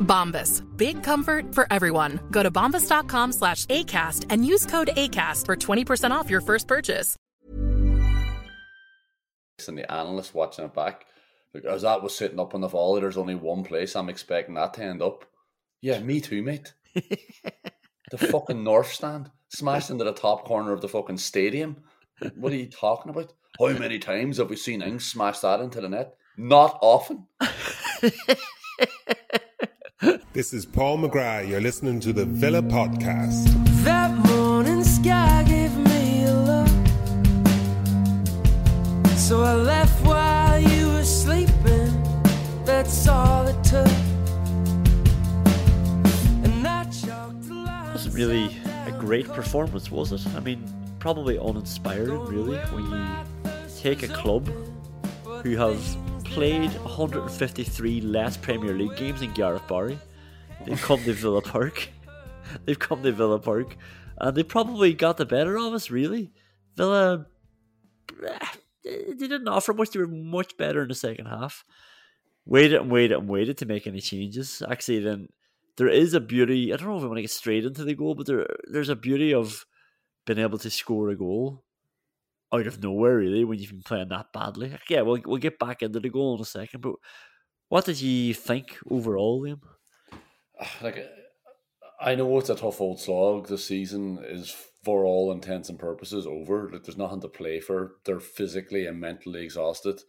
Bombas. Big comfort for everyone. Go to bombas.com slash ACAST and use code ACAST for 20% off your first purchase. And the analyst watching it back, like, as that was sitting up on the volley, there's only one place I'm expecting that to end up. Yeah, me too, mate. the fucking North Stand smashed into the top corner of the fucking stadium. What are you talking about? How many times have we seen Ings smash that into the net? Not often. This is Paul McGrath. You're listening to the Villa Podcast. That morning sky gave me a look. So I left while you were sleeping. That's all it took. And I chalked the It wasn't really a great performance, was it? I mean, probably uninspiring, really, when you take a club who have played 153 less Premier League games than Gareth Barry. They've come to Villa Park. They've come to Villa Park, and they probably got the better of us. Really, Villa. eh, They didn't offer much. They were much better in the second half. Waited and waited and waited to make any changes. Actually, then there is a beauty. I don't know if I want to get straight into the goal, but there there's a beauty of being able to score a goal out of nowhere, really, when you've been playing that badly. Yeah, we'll we'll get back into the goal in a second. But what did you think overall, Liam? like uh, I know it's a tough old slog. The season is, for all intents and purposes, over. Like there's nothing to play for. They're physically and mentally exhausted.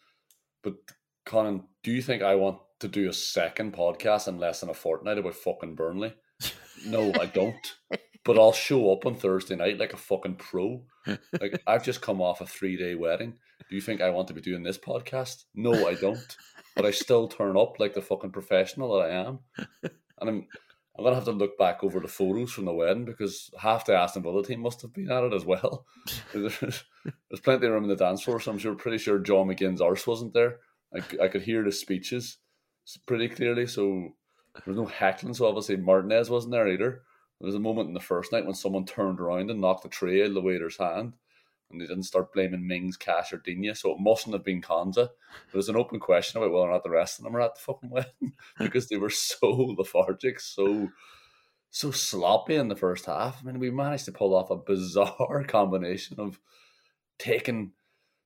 But Conan, do you think I want to do a second podcast in less than a fortnight about fucking Burnley? No, I don't. But I'll show up on Thursday night like a fucking pro. Like I've just come off a three day wedding. Do you think I want to be doing this podcast? No, I don't. But I still turn up like the fucking professional that I am. And I'm I'm gonna have to look back over the photos from the wedding because half the Aston Villa team must have been at it as well. There's, plenty of room in the dance floor, so I'm sure pretty sure John McGinn's arse wasn't there. I, I could hear the speeches pretty clearly, so there was no heckling. So obviously Martinez wasn't there either. There was a moment in the first night when someone turned around and knocked the tray out of the waiter's hand, and they didn't start blaming Mings, Cash, or Digne. so it mustn't have been. There was an open question about whether or not the rest of them were at the fucking wedding because they were so lethargic, so so sloppy in the first half. I mean, we managed to pull off a bizarre combination of taking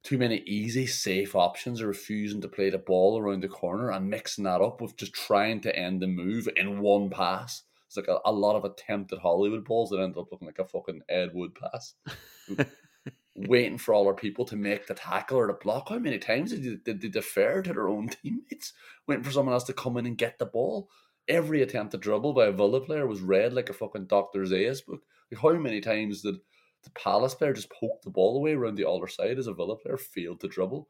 too many easy, safe options or refusing to play the ball around the corner and mixing that up with just trying to end the move in one pass. It's like a, a lot of attempted Hollywood balls that ended up looking like a fucking Ed Wood pass. Waiting for all our people to make the tackle or the block. How many times did they, did they defer to their own teammates? Waiting for someone else to come in and get the ball. Every attempt to dribble by a Villa player was read like a fucking Dr. Seuss book. Like how many times did the Palace player just poke the ball away around the other side as a Villa player failed to dribble?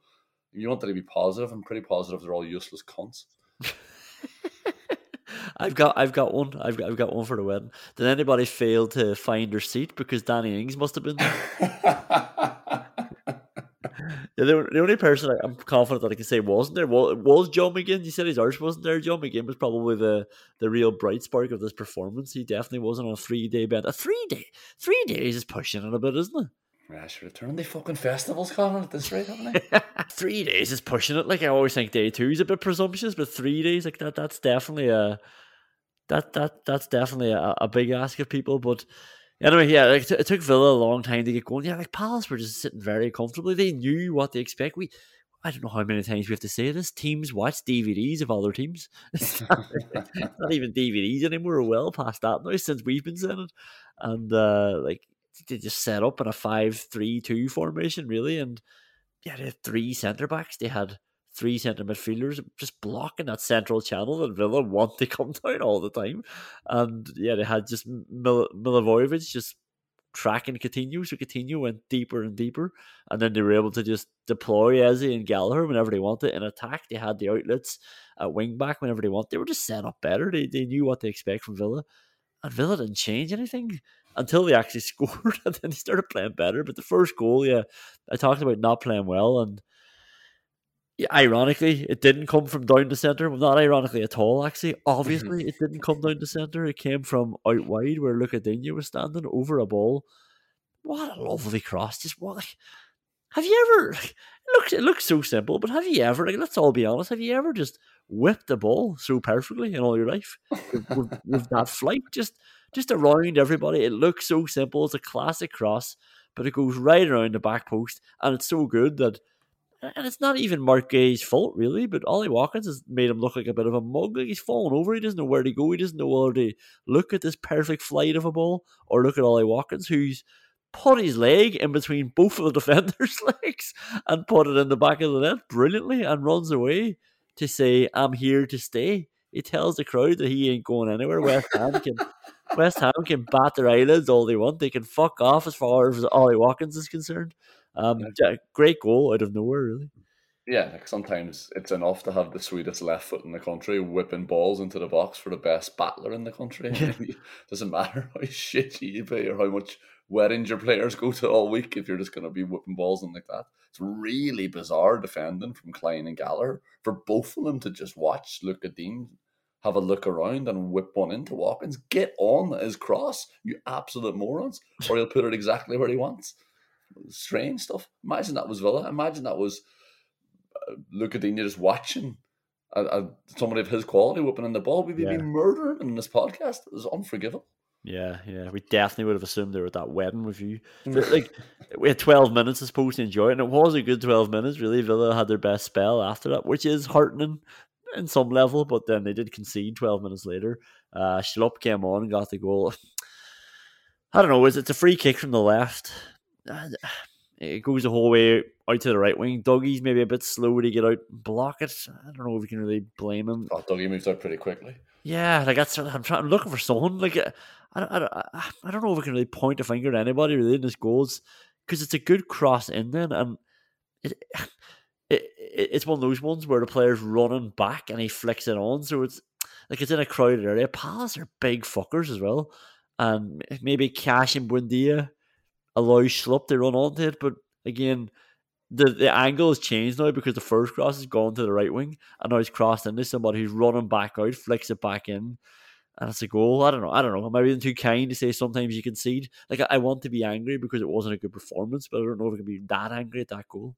You want that to be positive. I'm pretty positive they're all useless cunts. I've got I've got one. I've got I've got one for the wedding. Did anybody fail to find their seat because Danny Ings must have been there? Yeah, the, the only person I, am confident that I can say wasn't there was, was John McGinn. You said his arse wasn't there. John McGinn was probably the, the real bright spark of this performance. He definitely wasn't on a three day bend. A three day, three days is pushing it a bit, isn't it? Yeah, should have turned the fucking festivals, Colin, at this rate, haven't they? three days is pushing it. Like I always think day two is a bit presumptuous, but three days like that, that's definitely a that that that's definitely a, a big ask of people. But anyway, yeah, like, it took Villa a long time to get going. Yeah, like Palace were just sitting very comfortably. They knew what they expect. We I don't know how many times we have to say this. Teams watch DVDs of other teams. Not, even DVDs anymore. We're well past that now since we've been saying it. And uh, like they just set up in a five-three-two formation, really. And yeah, they had three centre backs. They had three centre midfielders just blocking that central channel that Villa want to come down all the time. And yeah, they had just Mil- Milivojevic just tracking Coutinho. So Coutinho went deeper and deeper. And then they were able to just deploy Eze and Gallagher whenever they wanted. In attack, they had the outlets at wing back whenever they want. They were just set up better. They, they knew what to expect from Villa. And Villa didn't change anything until they actually scored. And then they started playing better. But the first goal, yeah, I talked about not playing well. And ironically, it didn't come from down the centre. Well, not ironically at all, actually. Mm-hmm. Obviously, it didn't come down the centre. It came from out wide where Lucadinho was standing over a ball. What a lovely cross. Just what, like, have you ever, it looks, it looks so simple, but have you ever, like, let's all be honest, have you ever just whipped the ball so perfectly in all your life with, with, with that flight? Just, just around everybody. It looks so simple. It's a classic cross, but it goes right around the back post, and it's so good that and it's not even Marc Guéhi's fault really, but Ollie Watkins has made him look like a bit of a mug. Like he's fallen over. He doesn't know where to go. He doesn't know whether to look at this perfect flight of a ball or look at Ollie Watkins, who's put his leg in between both of the defenders' legs and put it in the back of the net brilliantly and runs away to say, I'm here to stay. He tells the crowd that he ain't going anywhere. West Ham can West Ham can bat their eyelids all they want. They can fuck off as far as Ollie Watkins is concerned. Um, yeah, great goal out of nowhere, really. Yeah, like sometimes it's enough to have the sweetest left foot in the country whipping balls into the box for the best battler in the country. Doesn't matter how shit you play or how much weddings your players go to all week if you're just going to be whipping balls in like that. It's really bizarre defending from Clyne and Gallagher for both of them to just watch Lucadinho have a look around and whip one into Watkins. Get on his cross, you absolute morons, or he'll put it exactly where he wants strange stuff. Imagine that was Villa. Imagine that was uh, Lucadinho just watching uh, uh, somebody of his quality whipping in the ball. We'd be yeah. murdering in this podcast. It was unforgivable. Yeah, yeah, we definitely would have assumed they were at that wedding with you. like we had twelve minutes, I suppose, to enjoy it, and it was a good twelve minutes. Really, Villa had their best spell after that, which is heartening in some level. But then they did concede twelve minutes later. Uh, Schlupp came on and got the goal. I don't know. Is it a free kick from the left? it goes the whole way out to the right wing. Dougie's maybe a bit slow to get out and block it. I don't know if we can really blame him. Oh, Dougie moves out pretty quickly. Yeah, like that's I'm trying. I'm looking for someone like uh, I don't, I don't, I don't know if we can really point a finger at anybody really in his goals because it's a good cross in then and it, it, it it's one of those ones where the player's running back and he flicks it on, so it's like it's in a crowded area. Palace are big fuckers as well, and maybe Cash and Buendia allows Schlupp to run onto it. But again, the, the angle has changed now because the first cross has gone to the right wing and now he's crossed into somebody who's running back out, flicks it back in, and it's a goal. I don't know. I don't know. Maybe I'm too kind to say sometimes you concede. Like I, I want to be angry because it wasn't a good performance, but I don't know if I can be that angry at that goal.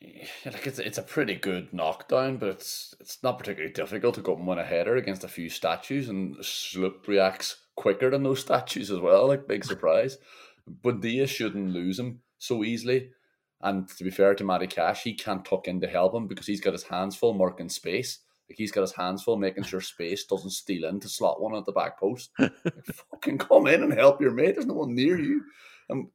Yeah, like it's it's a pretty good knockdown, but it's it's not particularly difficult to go and win a header against a few statues, and Schlupp reacts quicker than those statues as well. Like big surprise. Buendia shouldn't lose him so easily. And to be fair to Matty Cash, he can't tuck in to help him because he's got his hands full marking space. Like he's got his hands full making sure space doesn't steal in to slot one at the back post. like, fucking come in and help your mate. There's no one near you. And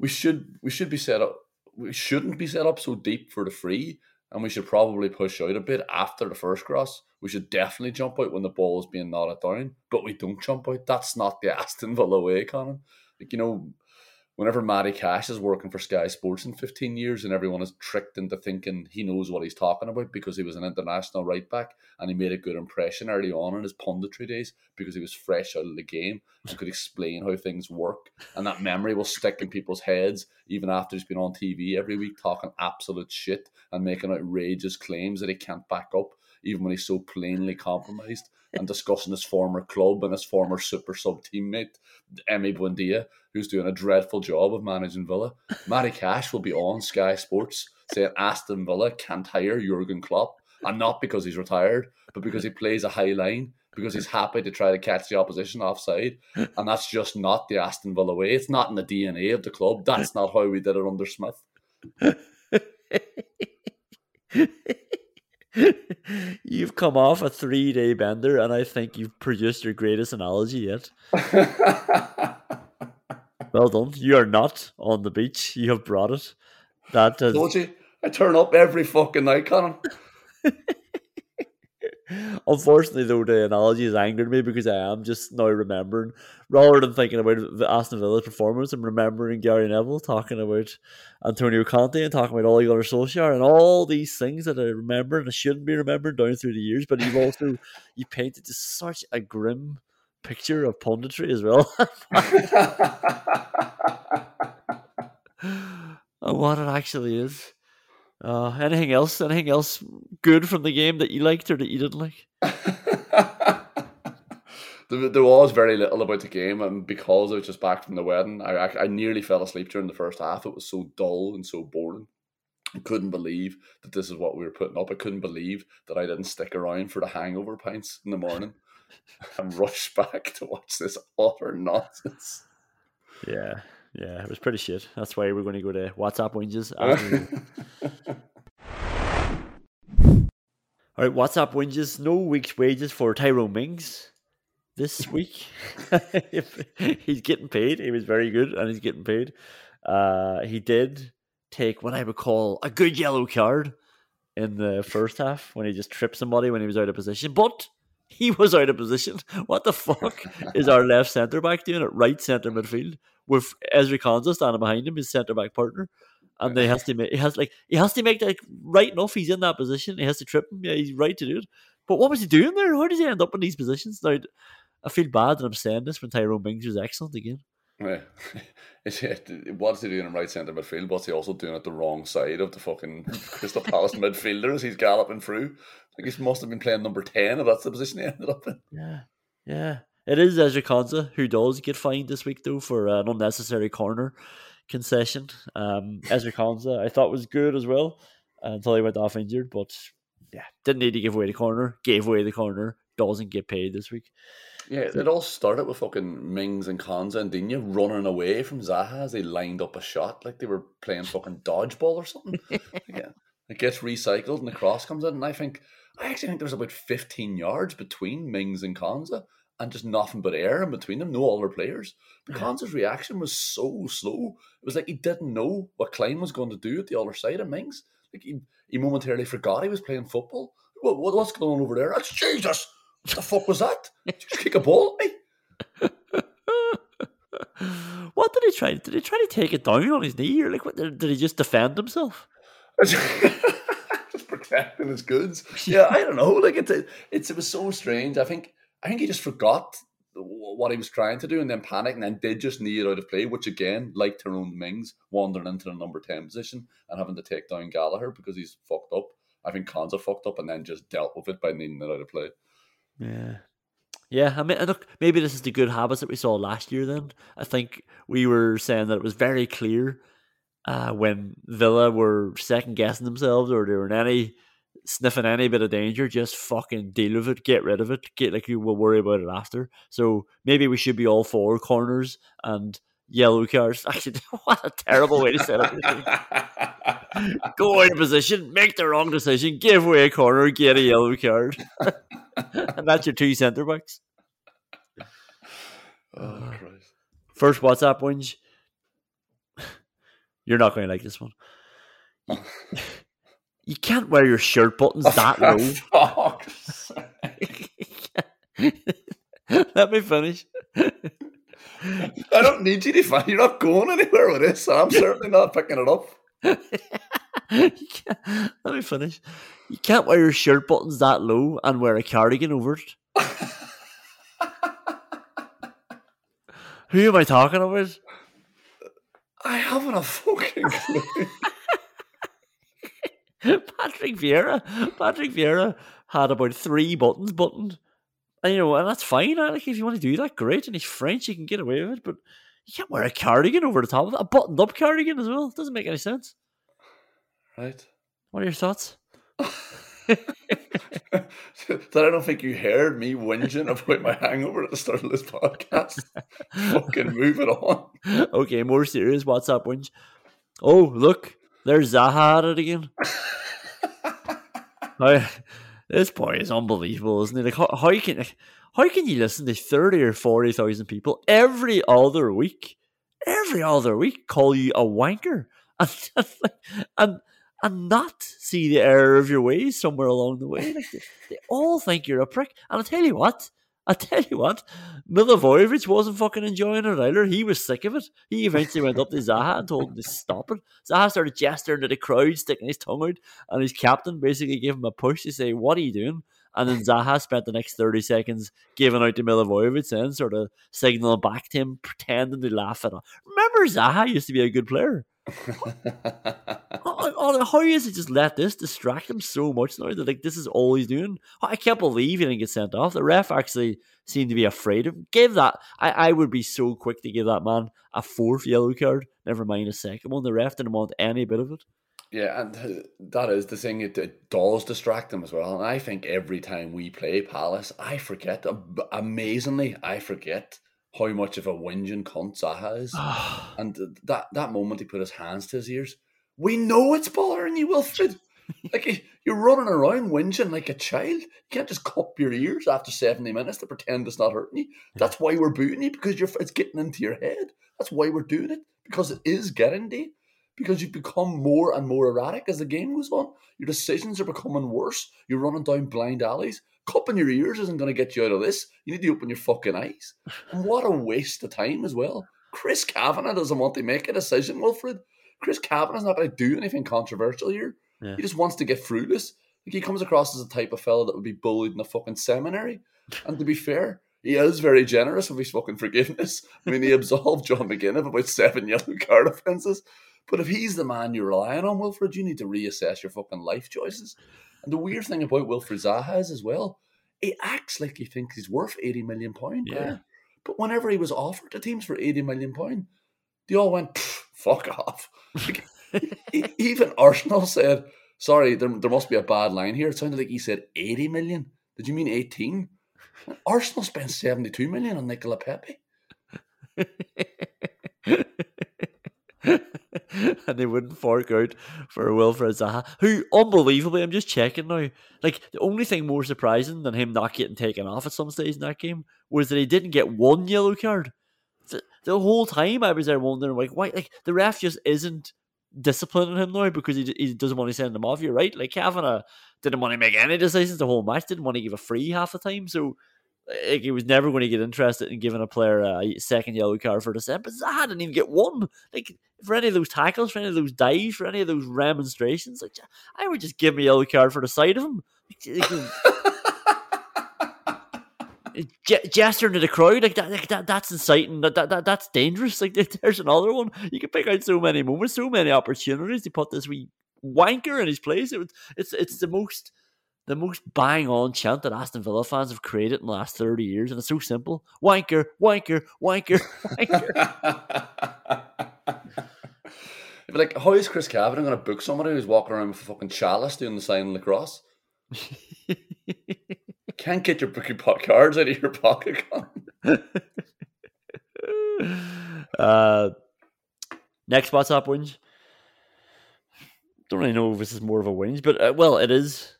we should we should be set up we shouldn't be set up so deep for the free and we should probably push out a bit after the first cross. We should definitely jump out when the ball is being knotted down, but we don't jump out. That's not the Aston Villa way, Conan like you know, whenever Matty Cash is working for Sky Sports in 15 years and everyone is tricked into thinking he knows what he's talking about because he was an international right back and he made a good impression early on in his punditry days because he was fresh out of the game and could explain how things work. And that memory will stick in people's heads even after he's been on TV every week talking absolute shit and making outrageous claims that he can't back up, even when he's so plainly compromised and discussing his former club and his former super sub teammate, Emi Buendia, who's doing a dreadful job of managing Villa. Matty Cash will be on Sky Sports saying Aston Villa can't hire Jurgen Klopp, and not because he's retired, but because he plays a high line, because he's happy to try to catch the opposition offside. And that's just not the Aston Villa way. It's not in the DNA of the club. That's not how we did it under Smith. you've come off a three day bender, and I think you've produced your greatest analogy yet. well done. You are not on the beach. You have brought it. That has... Told you. I turn up every fucking night, Conan. Unfortunately, though, the analogy has angered me because I am just now remembering, rather than thinking about the Aston Villa performance, I'm remembering Gary Neville talking about Antonio Conte and talking about Ole Gunnar Solskjaer and all these things that I remember and I shouldn't be remembering down through the years. But you've also you painted just such a grim picture of punditry as well. and what it actually is. Uh, anything else? Anything else good from the game that you liked or that you didn't like? there, there was very little about the game, and because I was just back from the wedding, I, I, I nearly fell asleep during the first half. It was so dull and so boring. I couldn't believe that this is what we were putting up. I couldn't believe that I didn't stick around for the hangover pints in the morning and rush back to watch this utter nonsense. Yeah, yeah, it was pretty shit. That's why we're going to go to WhatsApp whinges. All right, WhatsApp whinges. No week's wages for Tyrone Mings this week. he's getting paid. He was very good, and he's getting paid. Uh, he did take what I would call a good yellow card in the first half when he just tripped somebody when he was out of position, but he was out of position. What the fuck is our left centre back doing at right centre midfield with Ezri Konsa standing behind him, his centre back partner? And they has to make he has like he has to make that right enough. He's in that position. He has to trip him. Yeah, he's right to do it. But what was he doing there? How does he end up in these positions? Now, I feel bad that I'm saying this when Tyrone Mings was excellent again. Yeah. What's he doing in right centre midfield? What's he also doing at the wrong side of the fucking Crystal Palace midfielders? He's galloping through. I Like he must have been playing number 10 if that's the position he ended up in. Yeah. Yeah. It is Ezri Konsa who does get fined this week, though, for an unnecessary corner concession. Um, Ezri Konsa, I thought was good as well until he went off injured, but yeah, didn't need to give away the corner, gave away the corner, doesn't get paid this week. Yeah, it all started with fucking Mings and Konsa and Digne running away from Zaha as they lined up a shot like they were playing fucking dodgeball or something. yeah. It gets recycled and the cross comes in, and I think I actually think there was about 15 yards between Mings and Konsa and just nothing but air in between them, no other players. But Konsa's reaction was so slow. It was like he didn't know what Clyne was going to do at the other side of Mings. Like he, he momentarily forgot he was playing football. What, what, what's going on over there? That's Jesus! What the fuck was that? Did you just kick a ball at me? what did he try? Did he try to take it down on his knee, or like what? Did, did he just defend himself? just protecting his goods. Yeah, I don't know. Like it's it's it was so strange. I think I think he just forgot what he was trying to do and then panicked and then did just knee it out of play, which again, like Tyrone Mings, wandering into the number 10 position and having to take down Gallagher because he's fucked up. I think Konsa fucked up and then just dealt with it by needing it out of play. Yeah. Yeah, I mean, look, maybe this is the good habits that we saw last year. Then I think we were saying that it was very clear uh, when Villa were second guessing themselves or they were in any sniffing any bit of danger, just fucking deal with it, get rid of it, get like you will worry about it after. So maybe we should be all four corners and yellow cards. Actually, what a terrible way to set up. Go of position, make the wrong decision, give away a corner, get a yellow card. and that's your two centre backs. Oh, uh, Christ. First WhatsApp whinge. You're not going to like this one. You, can't wear your shirt buttons oh, that low. Let me finish. I don't need you to find. You're not going anywhere with this. I'm certainly not picking it up. Let me finish. You can't wear your shirt buttons that low and wear a cardigan over it. Who am I talking about? I haven't a fucking clue. Patrick Vieira. Patrick Vieira had about three buttons buttoned. And you know, and that's fine. Like if you want to do that, great. And he's French, you can get away with it. But you can't wear a cardigan over the top of it. A buttoned up cardigan as well. It doesn't make any sense. Right. What are your thoughts? that I don't think you heard me whinging about my hangover at the start of this podcast. Fucking move it on. Okay, more serious WhatsApp whinge. Oh, look, there's Zaha at it again. I, this boy is unbelievable, isn't he? Like, how, how can how can you listen to thirty or forty thousand people every other week, every other week, call you a wanker, and and and not see the error of your ways somewhere along the way. Like they, they all think you're a prick. And I tell you what, I tell you what, Milivojevic wasn't fucking enjoying it either. He was sick of it. He eventually went up to Zaha and told him to stop it. Zaha started gesturing to the crowd, sticking his tongue out, and his captain basically gave him a push to say, What are you doing? And then Zaha spent the next 30 seconds giving out to Milivojevic and sort of signaling back to him, pretending to laugh at him. Remember, Zaha used to be a good player. How, how is it just let this distract him so much now that like this is all he's doing? I can't believe he didn't get sent off. The ref actually seemed to be afraid of him. Give that I, I would be so quick to give that man a fourth yellow card, never mind a second one. The ref didn't want any bit of it. Yeah, and that is the thing. It, it does distract them as well. And I think every time we play Palace, I forget. Amazingly, I forget how much of a whinging cunt Zaha is. and that, that moment he put his hands to his ears, we know it's bothering you, Wilfried. like you're running around whinging like a child. You can't just cup your ears after 70 minutes to pretend it's not hurting you. That's why we're booting you because you're it's getting into your head. That's why we're doing it because it is getting to you. Because you've become more and more erratic as the game goes on. Your decisions are becoming worse. You're running down blind alleys. Cupping your ears isn't going to get you out of this. You need to open your fucking eyes. And what a waste of time as well. Chris Kavanagh doesn't want to make a decision, Wilfried. Chris Kavanagh's not going to do anything controversial here. Yeah. He just wants to get through this. Like he comes across as a type of fellow that would be bullied in a fucking seminary. And to be fair, he is very generous with his fucking forgiveness. I mean, he absolved John McGinn of about seven yellow card offences. But if he's the man you're relying on, Wilfried, you need to reassess your fucking life choices. And the weird thing about Wilfried Zaha is as well, he acts like he thinks he's worth eighty million pound. Yeah. But whenever he was offered to teams for eighty million pound, they all went fuck off. Even Arsenal said, "Sorry, there, there must be a bad line here." It sounded like he said eighty million. Did you mean eighteen? Arsenal spent seventy-two million on Nicolas Pépé. and they wouldn't fork out for Wilfried Zaha, who unbelievably, I'm just checking now. Like the only thing more surprising than him not getting taken off at some stage in that game was that he didn't get one yellow card. The, whole time I was there wondering, like, why? Like the ref just isn't disciplining him now because he, he doesn't want to send him off. You're right. Like Kavanagh didn't want to make any decisions the whole match. Didn't want to give a free half the time. So like he was never going to get interested in giving a player a second yellow card for the set, but Zaha didn't even get one. Like for any of those tackles, for any of those dives, for any of those remonstrations, like I would just give him a yellow card for the sight of him. gesturing to the crowd like that, like that that's inciting that, that, that that's dangerous like there's another one you can pick out so many moments so many opportunities to put this wee wanker in his place it was, it's it's the most the most bang on chant that Aston Villa fans have created in the last 30 years, and it's so simple wanker, wanker, wanker, wanker. like, how is Chris Kavanagh going to book somebody who's walking around with a fucking chalice doing the sign of the cross? Can't get your booking pot cards out of your pocket. uh, next WhatsApp wins. Don't really know if this is more of a whinge, but uh, well, it is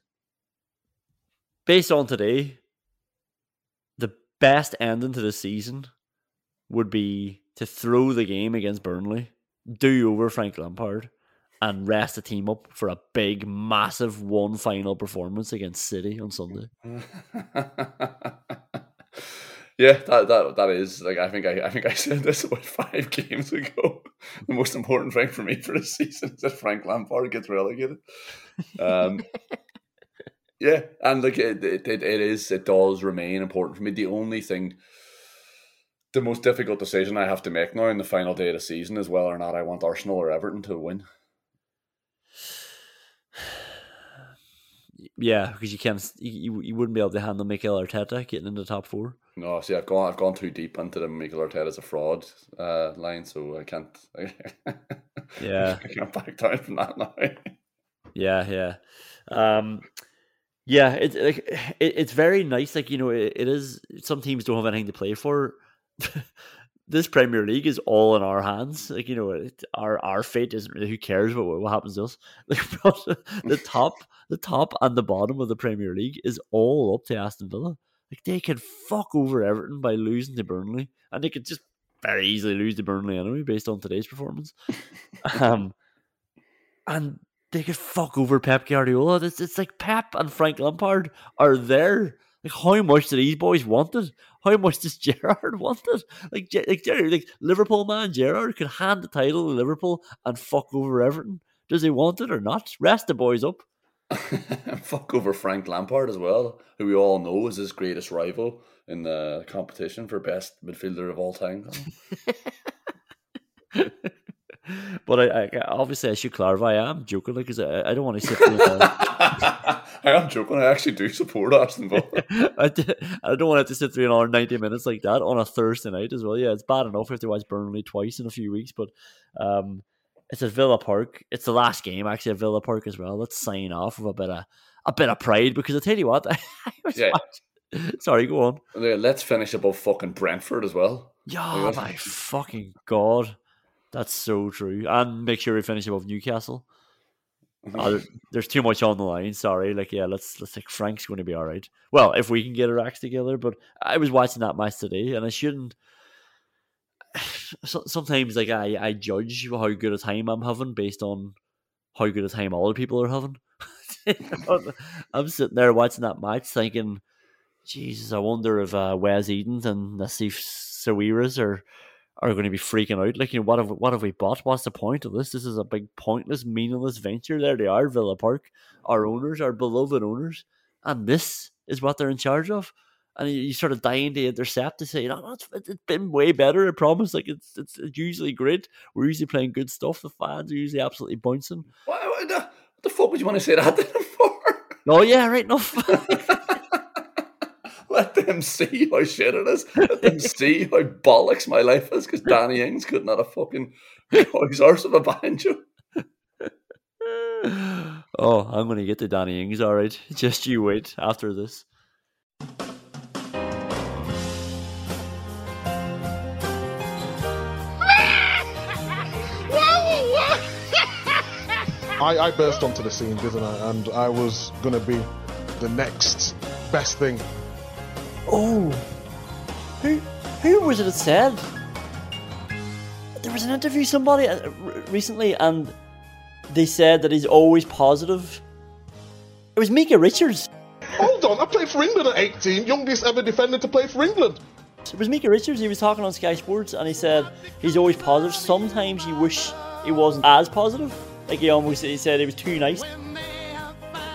based on today, the best ending to the season would be to throw the game against Burnley, do over Frank Lampard, and rest the team up for a big, massive one final performance against City on Sunday. Yeah, that, that that is like I think I, I think I said this about five games ago. The most important thing for me for this season is that Frank Lampard gets relegated. Um, yeah, and like it, it, it is, it does remain important for me. The only thing, the most difficult decision I have to make now in the final day of the season is whether or not I want Arsenal or Everton to win. Yeah, because you can't, you, you wouldn't be able to handle Mikel Arteta getting into the top four. No, see, I've gone, I've gone too deep into the Mikel Arteta's a fraud uh, line, so I can't. yeah, I can't back down from that now. yeah, yeah, um, yeah. It's like it, it's very nice. Like you know, it, it is. Some teams don't have anything to play for. this Premier League is all in our hands. Like you know, it, our our fate isn't really. Who cares what what happens to us? Like the top, the top and the bottom of the Premier League is all up to Aston Villa. Like they could fuck over Everton by losing to Burnley, and they could just very easily lose to Burnley anyway, based on today's performance. um, and they could fuck over Pep Guardiola. It's, it's like Pep and Frank Lampard are there. Like how much do these boys want it? How much does Gerrard want it? Like, like Gerrard, like Liverpool man Gerrard could hand the title to Liverpool and fuck over Everton. Does he want it or not? Rest the boys up. fuck over Frank Lampard as well, who we all know is his greatest rival in the competition for best midfielder of all time. but I, I, obviously I should clarify. I am joking because I, I don't want to sit there. I am joking. I actually do support Aston Villa. I, I don't want to, have to sit through another ninety minutes like that on a Thursday night as well. Yeah, it's bad enough if they watch Burnley twice in a few weeks, but um, it's at Villa Park. It's the last game actually at Villa Park as well. Let's sign off with a bit of a bit of pride because I tell you what, I yeah. Watching. Sorry, go on. Let's finish above fucking Brentford as well. Yeah, my fucking god, that's so true. And make sure we finish above Newcastle. There, there's too much on the line. Sorry, like yeah, let's let's think Frank's going to be all right. Well, if we can get our acts together. But I was watching that match today, and I shouldn't sometimes like I, I judge how good a time I'm having based on how good a time other people are having. I'm sitting there watching that match thinking, Jesus, I wonder if uh, Wes Edens and Nassef Sawiris are are going to be freaking out. Like, you know, what have what have we bought? What's the point of this? This is a big pointless, meaningless venture. There they are, Villa Park, our owners, our beloved owners, and this is what they're in charge of and you, sort of dying to intercept to say, no, no, it's, it's been way better. I promise. Like it's, it's, it's usually great. We're usually playing good stuff. The fans are usually absolutely bouncing. What, what, the, what the fuck would you want to say that for? Oh yeah, right enough. Let them see how shit it is. Let them see how bollocks my life is because Danny Ings couldn't have a fucking his arse of a banjo. oh, I'm going to get to Danny Ings, all right. Just you wait after this. I, I burst onto the scene, didn't I? And I was going to be the next best thing. Oh, who who was it that said? There was an interview somebody uh, recently, and they said that he's always positive. It was Micah Richards. Hold on, I played for England at 18, youngest ever defender to play for England. It was Micah Richards. He was talking on Sky Sports, and he said he's always positive. Sometimes you wish he wasn't as positive. Like he almost he said he was too nice.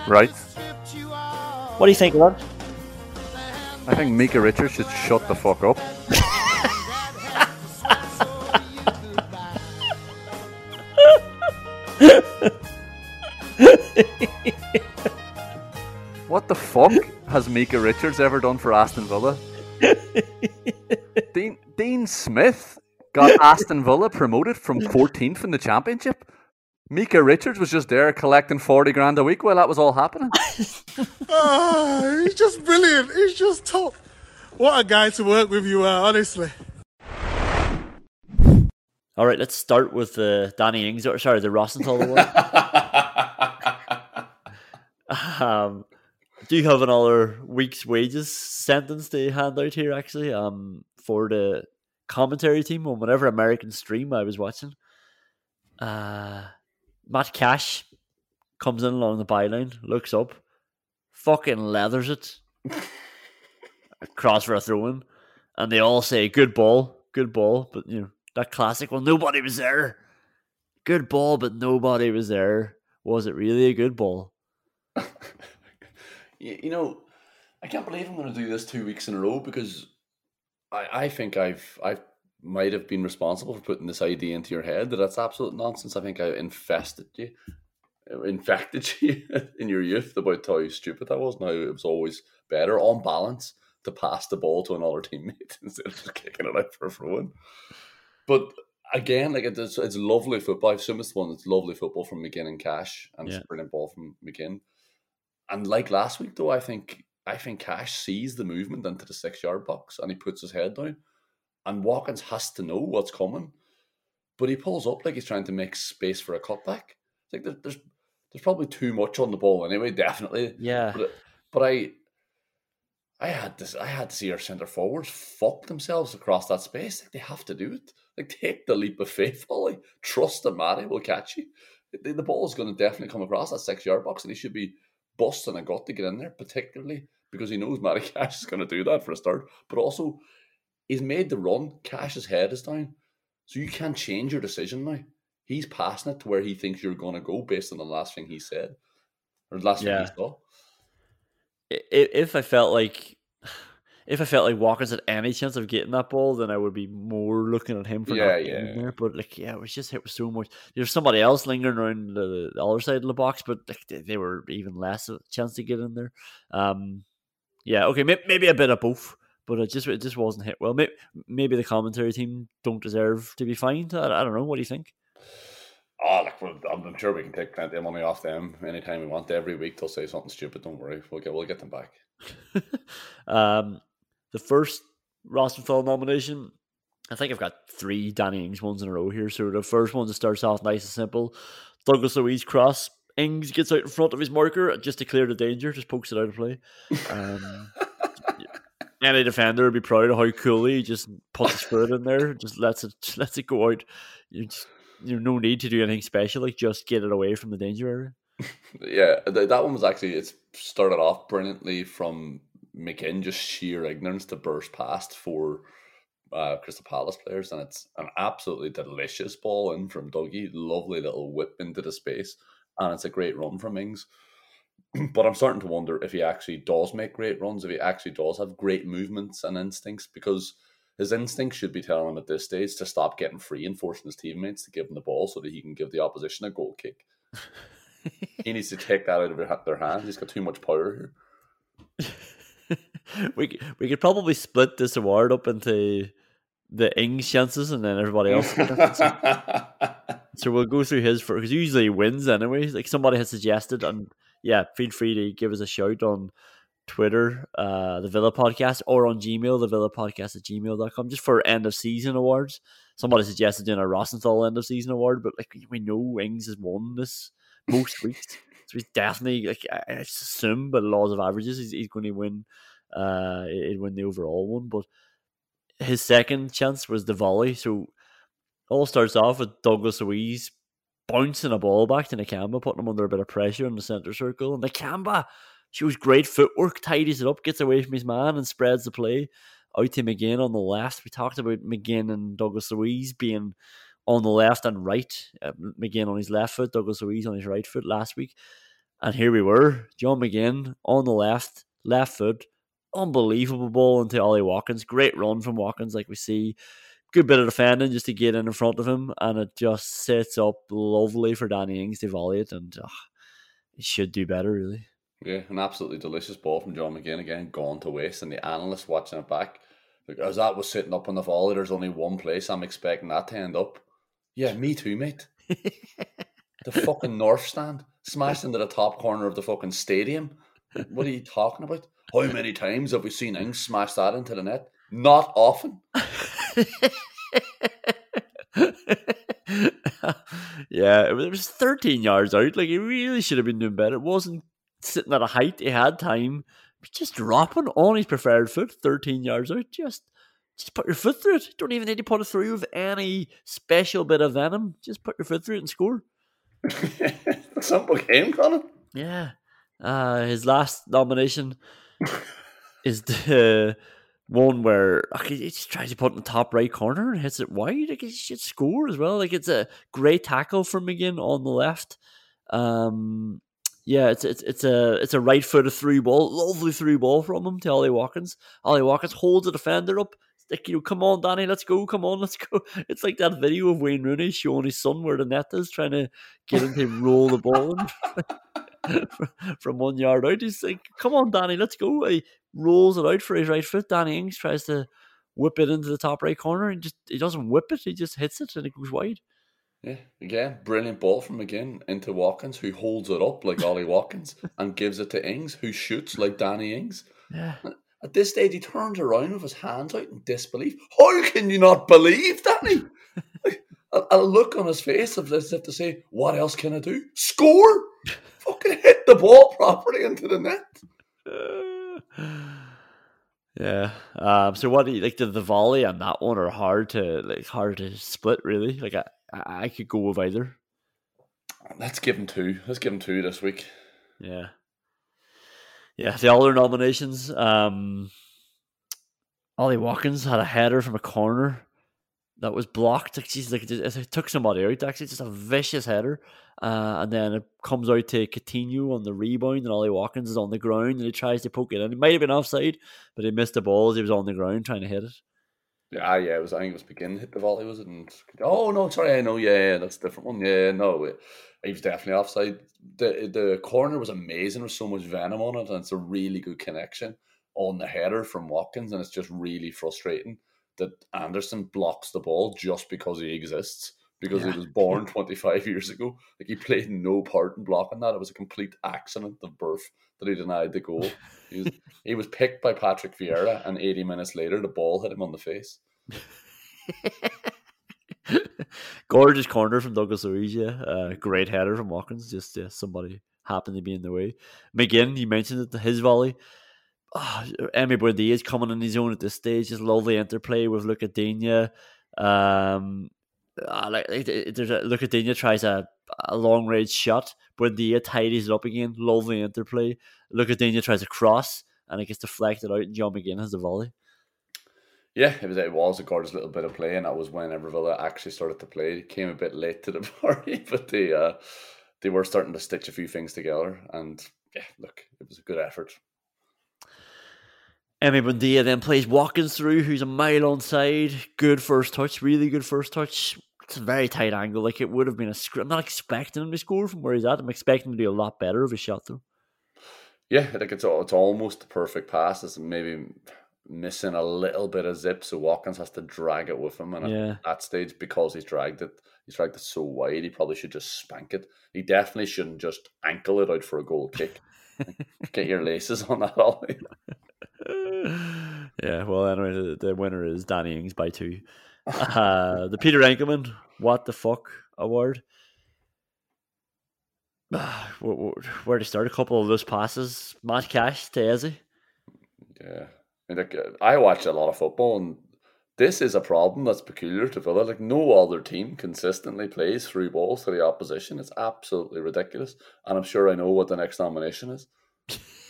Right. What do you think of that? I think Micah Richards should shut the fuck up. what the fuck has Micah Richards ever done for Aston Villa? Dean, Dean Smith got Aston Villa promoted from 14th in the championship. Micah Richards was just there collecting 40 grand a week while that was all happening. oh, he's just brilliant. He's just top. What a guy to work with you are, honestly. All right, let's start with the uh, Danny Ings, or sorry, the Rosenthal one. um, do you have another week's wages sentence to hand out here, actually, um, for the commentary team on whatever American stream I was watching? Uh, Matt Cash comes in along the byline, looks up, fucking leathers it across for a throw in. and they all say good ball, good ball, but you know that classic one. Nobody was there. Good ball, but nobody was there. Was it really a good ball? you, you know, I can't believe I'm going to do this two weeks in a row because I, I think I've I've might have been responsible for putting this idea into your head that that's absolute nonsense. I think I infested you, uh, infected you in your youth about how stupid that was. Now it was always better on balance to pass the ball to another teammate instead of just kicking it out for a throw in. But again, like it's, it's lovely football. I've seen this one. It's lovely football from McGinn and Cash, and Yeah. it's a brilliant ball from McGinn. And like last week, though, I think I think Cash sees the movement into the six yard box and he puts his head down, and Watkins has to know what's coming, but he pulls up like he's trying to make space for a cutback. It's like there, there's there's probably too much on the ball anyway. Definitely, Yeah. But but I. I had this. I had to see our centre forwards fuck themselves across that space. Like they have to do it. Like take the leap of faith, Ollie. Trust that Matty will catch you. The, the ball is going to definitely come across that six yard box, and he should be busting a gut to get in there, particularly because he knows Matty Cash is going to do that for a start. But also, he's made the run. Cash's head is down, so you can't change your decision now. He's passing it to where he thinks you're going to go based on the last thing he said or the last thing he saw. If I felt like, if I felt like Walker's had any chance of getting that ball, then I would be more looking at him for Yeah, getting yeah. there. But like, yeah, it was just hit with so much. There's somebody else lingering around the, the other side of the box, but like, they, they were even less of a chance to get in there. Um, yeah, okay, maybe, maybe a bit of both, but it just it just wasn't hit well. Maybe, maybe the commentary team don't deserve to be fined. I, I don't know. What do you think? Oh, like I'm, I'm sure we can take plenty of money off them anytime we want. Every week they'll say something stupid. Don't worry, we'll get we'll get them back. um, the first Rosenthal nomination, I think I've got three Danny Ings ones in a row here. So the first one just starts off nice and simple. Douglas Luiz cross. Ings gets out in front of his marker just to clear the danger, just pokes it out of play. Um, any defender would be proud of how coolly he just puts his foot in there, just lets it just lets it go out. You just you no need to do anything special, like just get it away from the danger area. Yeah, th- that one was actually it started off brilliantly from McGinn, just sheer ignorance to burst past for uh, Crystal Palace players, and it's an absolutely delicious ball in from Dougie. Lovely little whip into the space, and it's a great run from Ings. but I'm starting to wonder if he actually does make great runs, if he actually does have great movements and instincts, because his instincts should be telling him at this stage to stop getting free and forcing his teammates to give him the ball so that he can give the opposition a goal kick. he needs to take that out of their- hands. He's got too much power here. we we could probably split this award up into the Ings chances and then everybody else. so we'll go through his for because usually he wins anyway. Like somebody has suggested, and yeah, feel free to give us a shout on Twitter, uh, the Villa Podcast, or on Gmail, the Villa Podcast at gmail.com, just for end of season awards. Somebody suggested doing a Rosenthal end of season award, but like we know Ings has won this most weeks. So he's definitely like I assume by the laws of averages he's, he's going to win uh he'd win the overall one. But his second chance was the volley. So all starts off with Douglas Luiz bouncing a ball back to Nakamba, putting him under a bit of pressure in the centre circle. And Nakamba shows great footwork, tidies it up, gets away from his man, and spreads the play out to McGinn on the left. We talked about McGinn and Douglas Luiz being on the left and right. Uh, McGinn on his left foot, Douglas Luiz on his right foot last week. And here we were, John McGinn on the left, left foot, unbelievable ball into Ollie Watkins. Great run from Watkins, like we see. Good bit of defending just to get in in front of him, and it just sets up lovely for Danny Ings to volley it. And uh, he should do better, really. Yeah, an absolutely delicious ball from John McGinn again, gone to waste, and the analyst watching it back, like, as that was sitting up on the volley, there's only one place I'm expecting that to end up. Yeah, me too, mate. the fucking North Stand smashed into the top corner of the fucking stadium. What are you talking about? How many times have we seen Ings smash that into the net? Not often. yeah, it was, it was 13 yards out. Like, he really should have been doing better. It wasn't sitting at a height. He had time. But just dropping on his preferred foot, 13 yards out. Just just put your foot through it. Don't even need to put it through with any special bit of venom. Just put your foot through it and score. Simple game, Conan. Yeah. Uh, his last nomination is the one where like, he just tries to put in the top right corner and hits it wide. Like he should score as well. Like it's a great tackle from McGinn on the left. Um, yeah, it's it's it's a it's a right footed three ball, lovely three ball from him to Ollie Watkins. Ollie Watkins holds the defender up. Like you know, come on, Danny, let's go, come on, let's go. It's like that video of Wayne Rooney showing his son where the net is, trying to get him to roll the ball in from one yard out. He's like, come on, Danny, let's go. Rolls it out for his right foot. Danny Ings tries to whip it into the top right corner and just he doesn't whip it, he just hits it and it goes wide. Yeah, again, brilliant ball from again into Watkins, who holds it up like Ollie Watkins and gives it to Ings, who shoots like Danny Ings. Yeah. At this stage, he turns around with his hands out in disbelief. How can you not believe, Danny? a, a, look on his face of as if to say, "What else can I do? Score! Fucking hit the ball properly into the net." Uh, Yeah. Um. So what do you like? The, the volley and that one are hard to like hard to split. Really, like I, I could go with either. Let's give him two. Let's give him two this week. Yeah. Yeah, the other nominations. Um, Ollie Watkins had a header from a corner that was blocked. Like, geez, like it, took somebody out. Actually, It's just a vicious header, uh, and then it comes out to Coutinho on the rebound, and Ollie Watkins is on the ground, and he tries to poke it in. It might have been offside, but he missed the ball as he was on the ground trying to hit it. Yeah, yeah, it was. I think it was McGinn hit the volley, was it? And oh no, sorry, I know. Yeah, that's a different one. Yeah, no, it, he was definitely offside. The the corner was amazing. With so much venom on it, and it's a really good connection on the header from Watkins, and it's just really frustrating that Anderson blocks the ball just because he exists. Because yeah. he was born 25 years ago. Like he played no part in blocking that. It was a complete accident of birth that he denied the goal. He was, he was picked by Patrick Vieira, and 80 minutes later, the ball hit him on the face. Gorgeous corner from Douglas Luiz. Uh, great header from Watkins. Just yeah, somebody happened to be in the way. McGinn, you mentioned it, his volley. Oh, Emi Buendia is coming on his own at this stage. Just lovely interplay with Lucas Digne. Um, uh, like there's a tries a, a long range shot. Buendia tidies it up again. Lovely interplay. Lucas Digne tries a cross and it gets deflected out, and John McGinn has the volley. Yeah, it was it was a gorgeous little bit of play, and that was when Villa actually started to play. It came a bit late to the party, but they uh, they were starting to stitch a few things together, and yeah, look, it was a good effort. Emi Buendia then plays Watkins through, who's a mile on side. Good first touch, really good first touch. It's a very tight angle. Like it would have been a script. I'm not expecting him to score from where he's at. I'm expecting him to do a lot better of a shot though. Yeah, I think it's it's almost the perfect pass. It's maybe missing a little bit of zip, so Watkins has to drag it with him. And yeah. at that stage, because he's dragged it, he's dragged it so wide, he probably should just spank it. He definitely shouldn't just ankle it out for a goal kick. Get your laces on that. yeah, well, anyway, the, winner is Danny Ings by two. Uh, the Peter Enckelman, what the fuck award. where, where to start? A couple of those passes. Matt Cash to Eze. Yeah, like I watch a lot of football, and this is a problem that's peculiar to Villa. Like no other team consistently plays through balls to the opposition. It's absolutely ridiculous, and I'm sure I know what the next nomination is.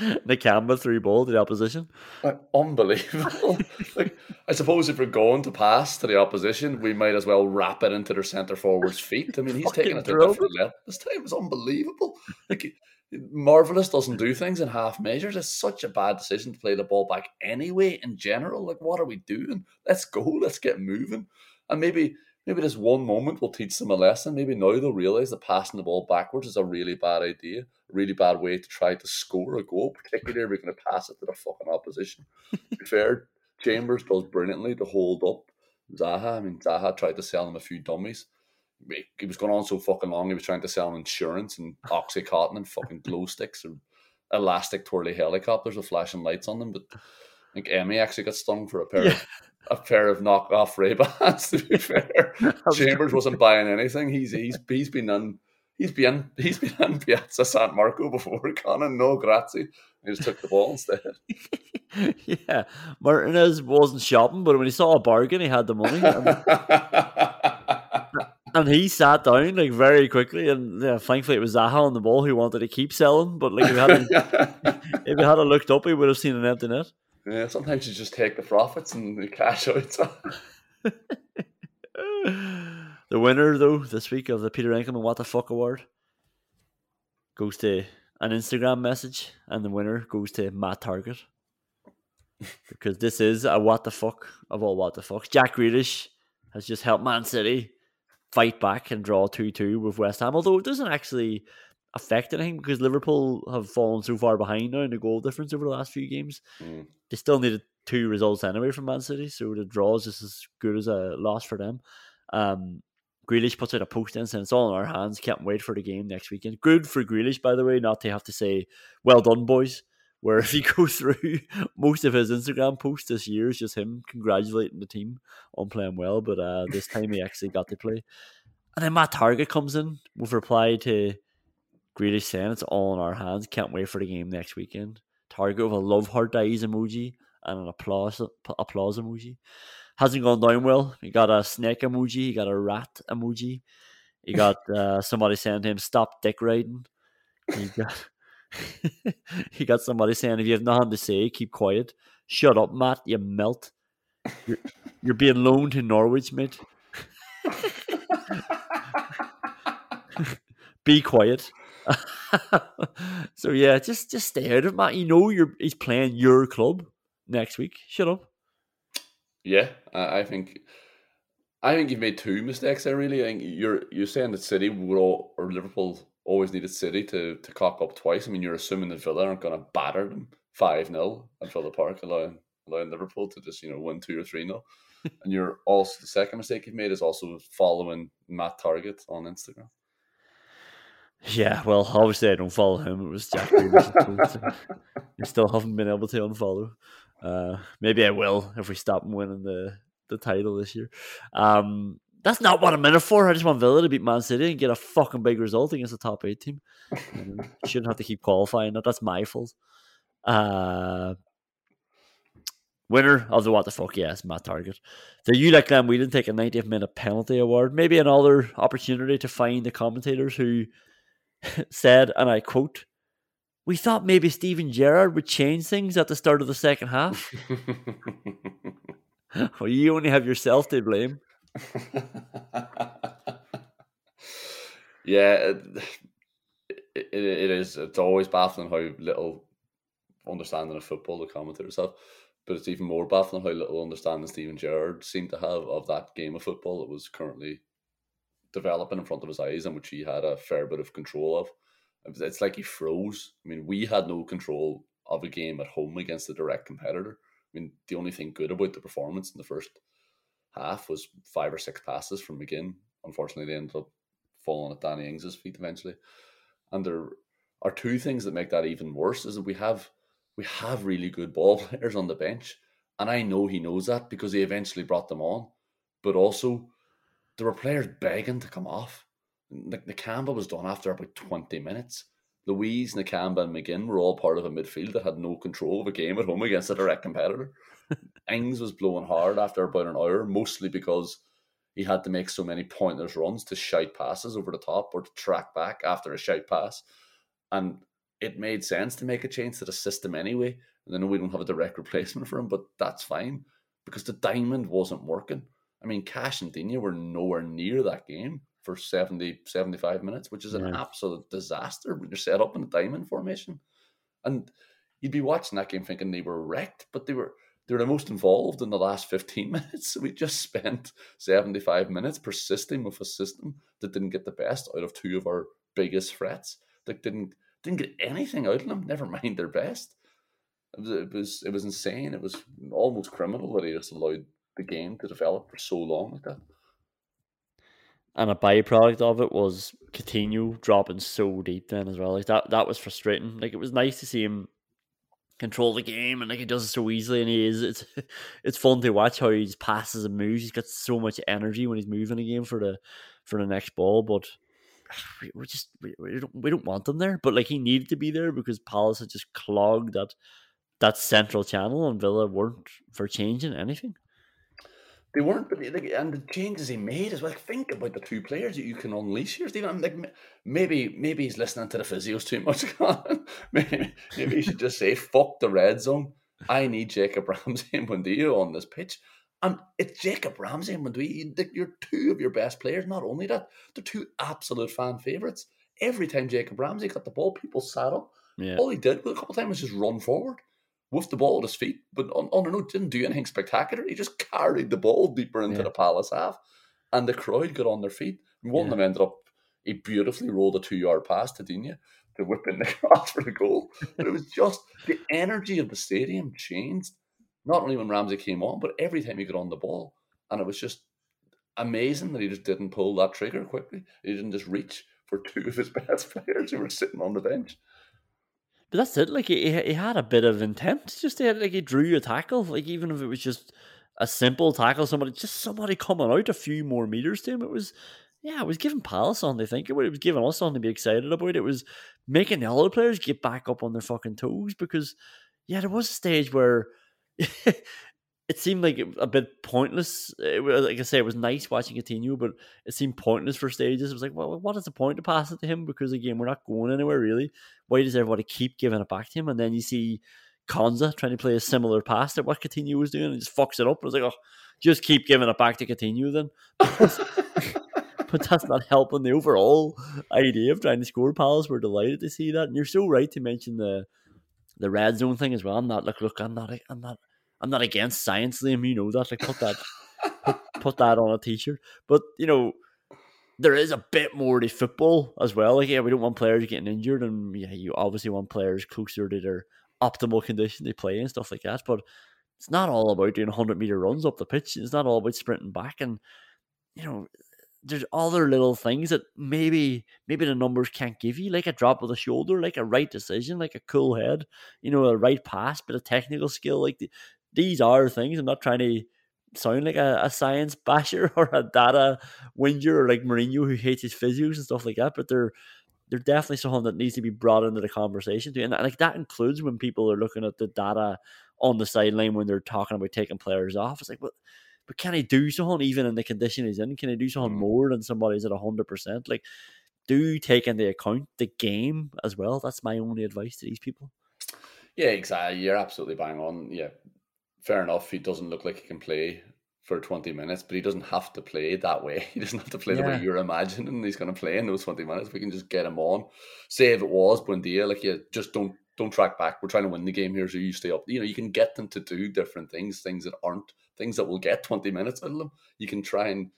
Nakamba through ball to the opposition. Like, unbelievable. like I suppose if we're going to pass to the opposition, we might as well wrap it into their centre forward's feet. I mean, he's taking it to a different level. This time is unbelievable. Like Marvelous doesn't do things in half measures. It's such a bad decision to play the ball back anyway. In general, like what are we doing? Let's go. Let's get moving. And maybe maybe this one moment will teach them a lesson. Maybe now they'll realize that passing the ball backwards is a really bad idea, a really bad way to try to score a goal, particularly if we're going to pass it to the fucking opposition. to be fair, Chambers does brilliantly to hold up Zaha. I mean, Zaha tried to sell him a few dummies he was going on so fucking long. He was trying to sell him insurance and oxycontin and fucking glow sticks and elastic twirly helicopters with flashing lights on them. But I think Emi actually got stung for a pair yeah. of a pair of knockoff Ray Bans. To be fair, Chambers wasn't buying anything. He's he's he's been on he's been he's been on Piazza San Marco before. Conan, no grazie. He just took the ball instead. yeah, Martinez wasn't shopping, but when he saw a bargain, he had the money. and he sat down like very quickly, and yeah, thankfully it was Zaha on the ball who wanted to keep selling. But like if he had if he had looked up, he would have seen an empty net. Yeah, sometimes you just take the profits and the cash out. the winner, though, this week of the Peter Enckelman What the Fuck Award goes to an Instagram message, and the winner goes to Matt Targett. because this is a what the fuck of all what the fucks. Jack Grealish has just helped Man City fight back and draw 2 2 with West Ham, although it doesn't actually affect anything because Liverpool have fallen so far behind now in the goal difference over the last few games. Mm. They still needed two results anyway from Man City, so the draw is just as good as a loss for them. Um, Grealish puts out a post in saying it's all in our hands. Can't wait for the game next weekend. Good for Grealish, by the way, not to have to say, well done, boys. Where if you go through most of his Instagram posts this year, is just him congratulating the team on playing well. But uh, this time he actually got to play. And then Matt Targett comes in with reply to Grealish saying it's all in our hands. Can't wait for the game next weekend. Targett with a love heart eyes emoji and an applause applause emoji hasn't gone down well. He got a snake emoji, he got a rat emoji, he got uh, somebody saying to him, "Stop dick riding." He got he got somebody saying, "If you have nothing to say, keep quiet." Shut up, Matt. You melt. You're, you're being loaned to Norwich, mate. Be quiet. so yeah, just just stay out of Matt. You know you're he's playing your club next week. Shut up. Yeah, I think I think you've made two mistakes there. Really, I think you're you're saying that City would all, or Liverpool always needed City to to cock up twice. I mean, you're assuming that Villa aren't going to batter them five 0 at Villa Park, allowing allowing Liverpool to just you know win two or three 0 And you're also the second mistake you've made is also following Matt Targett on Instagram. Yeah, well, obviously I don't follow him. It was Jack. I still haven't been able to unfollow. Uh, maybe I will if we stop winning the, the title this year. Um, that's not what I'm in it for. I just want Villa to beat Man City and get a fucking big result against the top eight team. shouldn't have to keep qualifying. That that's my fault. Uh, winner of the what the fuck? Yes, my Targett. The you like them? We didn't take a 90th minute penalty award. Maybe another opportunity to find the commentators who said, and I quote, we thought maybe Steven Gerrard would change things at the start of the second half. well, you only have yourself to blame. yeah, it, it, it is. It's always baffling how little understanding of football the commentators have. But it's even more baffling how little understanding Steven Gerrard seemed to have of that game of football that was currently developing in front of his eyes and which he had a fair bit of control of. It's like he froze. I mean, we had no control of a game at home against a direct competitor. I mean, the only thing good about the performance in the first half was five or six passes from McGinn. Unfortunately, they ended up falling at Danny Ings's feet eventually. And there are two things that make that even worse: is that we have we have really good ball players on the bench, and I know he knows that because he eventually brought them on. But also, there were players begging to come off. Like Nakamba was done after about 20 minutes. Luiz, Nakamba, and McGinn were all part of a midfield that had no control of a game at home against a direct competitor. Ings was blowing hard after about an hour, mostly because he had to make so many pointless runs to shite passes over the top or to track back after a shite pass. And it made sense to make a change to the system anyway. And then we don't have a direct replacement for him, but that's fine because the diamond wasn't working. I mean, Cash and Digne were nowhere near that game for 70, 75 minutes, which is an yeah. absolute disaster when you're set up in a diamond formation. And you'd be watching that game thinking they were wrecked, but they were they were the most involved in the last 15 minutes. So we just spent 75 minutes persisting with a system that didn't get the best out of two of our biggest threats. That didn't didn't get anything out of them, never mind their best. It was, it was it was insane. It was almost criminal that he just allowed the game to develop for so long like that and a byproduct of it was Coutinho dropping so deep then as well. Like that, that was frustrating. Like it was nice to see him control the game and like he does it so easily and he is it's it's fun to watch how he passes and moves. He's got so much energy when he's moving the game for the for the next ball, but we just we, we don't we don't want him there. But like he needed to be there because Palace had just clogged that that central channel and Villa weren't for changing anything. They weren't, but like, and the changes he made as well. Like, think about the two players that you can unleash here, Stephen. I'm like, maybe, maybe he's listening to the physios too much. maybe, maybe he should just say, "Fuck the red zone." I need Jacob Ramsey and Buendia on this pitch. And it's Jacob Ramsey and Buendia. You're two of your best players. Not only that, they're two absolute fan favourites. Every time Jacob Ramsey got the ball, people sat up. Yeah. All he did a couple of times was just run forward with the ball at his feet, but on, on a note, didn't do anything spectacular. He just carried the ball deeper into Yeah. the Palace half, and the crowd got on their feet. And one of them ended up, he beautifully rolled a two yard pass to Digne to whip in the cross for the goal. But it was just the energy of the stadium changed, not only when Ramsey came on, but every time he got on the ball. And it was just amazing that he just didn't pull that trigger quickly. He didn't just reach for two of his best players who were sitting on the bench. But that's it. Like he, he had a bit of intent. Just like he drew a tackle. Like even if it was just a simple tackle, somebody just somebody coming out a few more meters to him. It was yeah, it was giving Palace on to think. It was giving us on to be excited about. It was making the other players get back up on their fucking toes because yeah, there was a stage where it seemed like it- a bit pointless. It like I say, it was nice watching Coutinho, but it seemed pointless for stages. It was like, well, what is the point to pass it to him? Because again, we're not going anywhere really. Why does everybody keep giving it back to him? And then you see Konsa trying to play a similar pass to what Coutinho was doing and just fucks it up. I was like, oh, just keep giving it back to Coutinho then. but that's not helping the overall idea of trying to score. Palace were delighted to see that, and you're so right to mention the the red zone thing as well. I'm not look, look, I'm not, I'm not, I'm not against science, Liam. You know that. Like, put that, put, put that on a t-shirt. But you know, there is a bit more to football as well. Like, yeah, we don't want players getting injured, and yeah, you obviously want players closer to their optimal condition to play and stuff like that. But it's not all about doing 100 meter runs up the pitch. It's not all about sprinting back, and you know, there's other little things that maybe maybe the numbers can't give you, like a drop of the shoulder, like a right decision, like a cool head, you know, a right pass, but a technical skill. Like the, these are things. I'm not trying to sound like a, a science basher or a data whinger or like Mourinho who hates his physios and stuff like that, but they're they're definitely something that needs to be brought into the conversation too. And like that includes when people are looking at the data on the sideline when they're talking about taking players off. It's like, well, but can he do something even in the condition he's in? Can he do something mm. more than somebody's at hundred percent? Like, do take into account the game as well. That's my only advice to these people. Yeah, exactly. You're absolutely bang on. Yeah, fair enough. He doesn't look like he can play for 20 minutes, but he doesn't have to play that way. He doesn't have to play the way you're imagining he's going to play in those 20 minutes. We can just get him on. Say if it was Buendia, like you just don't don't track back. We're trying to win the game here, so you stay up. You know, you can get them to do different things, things that aren't things that will get 20 minutes out of them. You can try and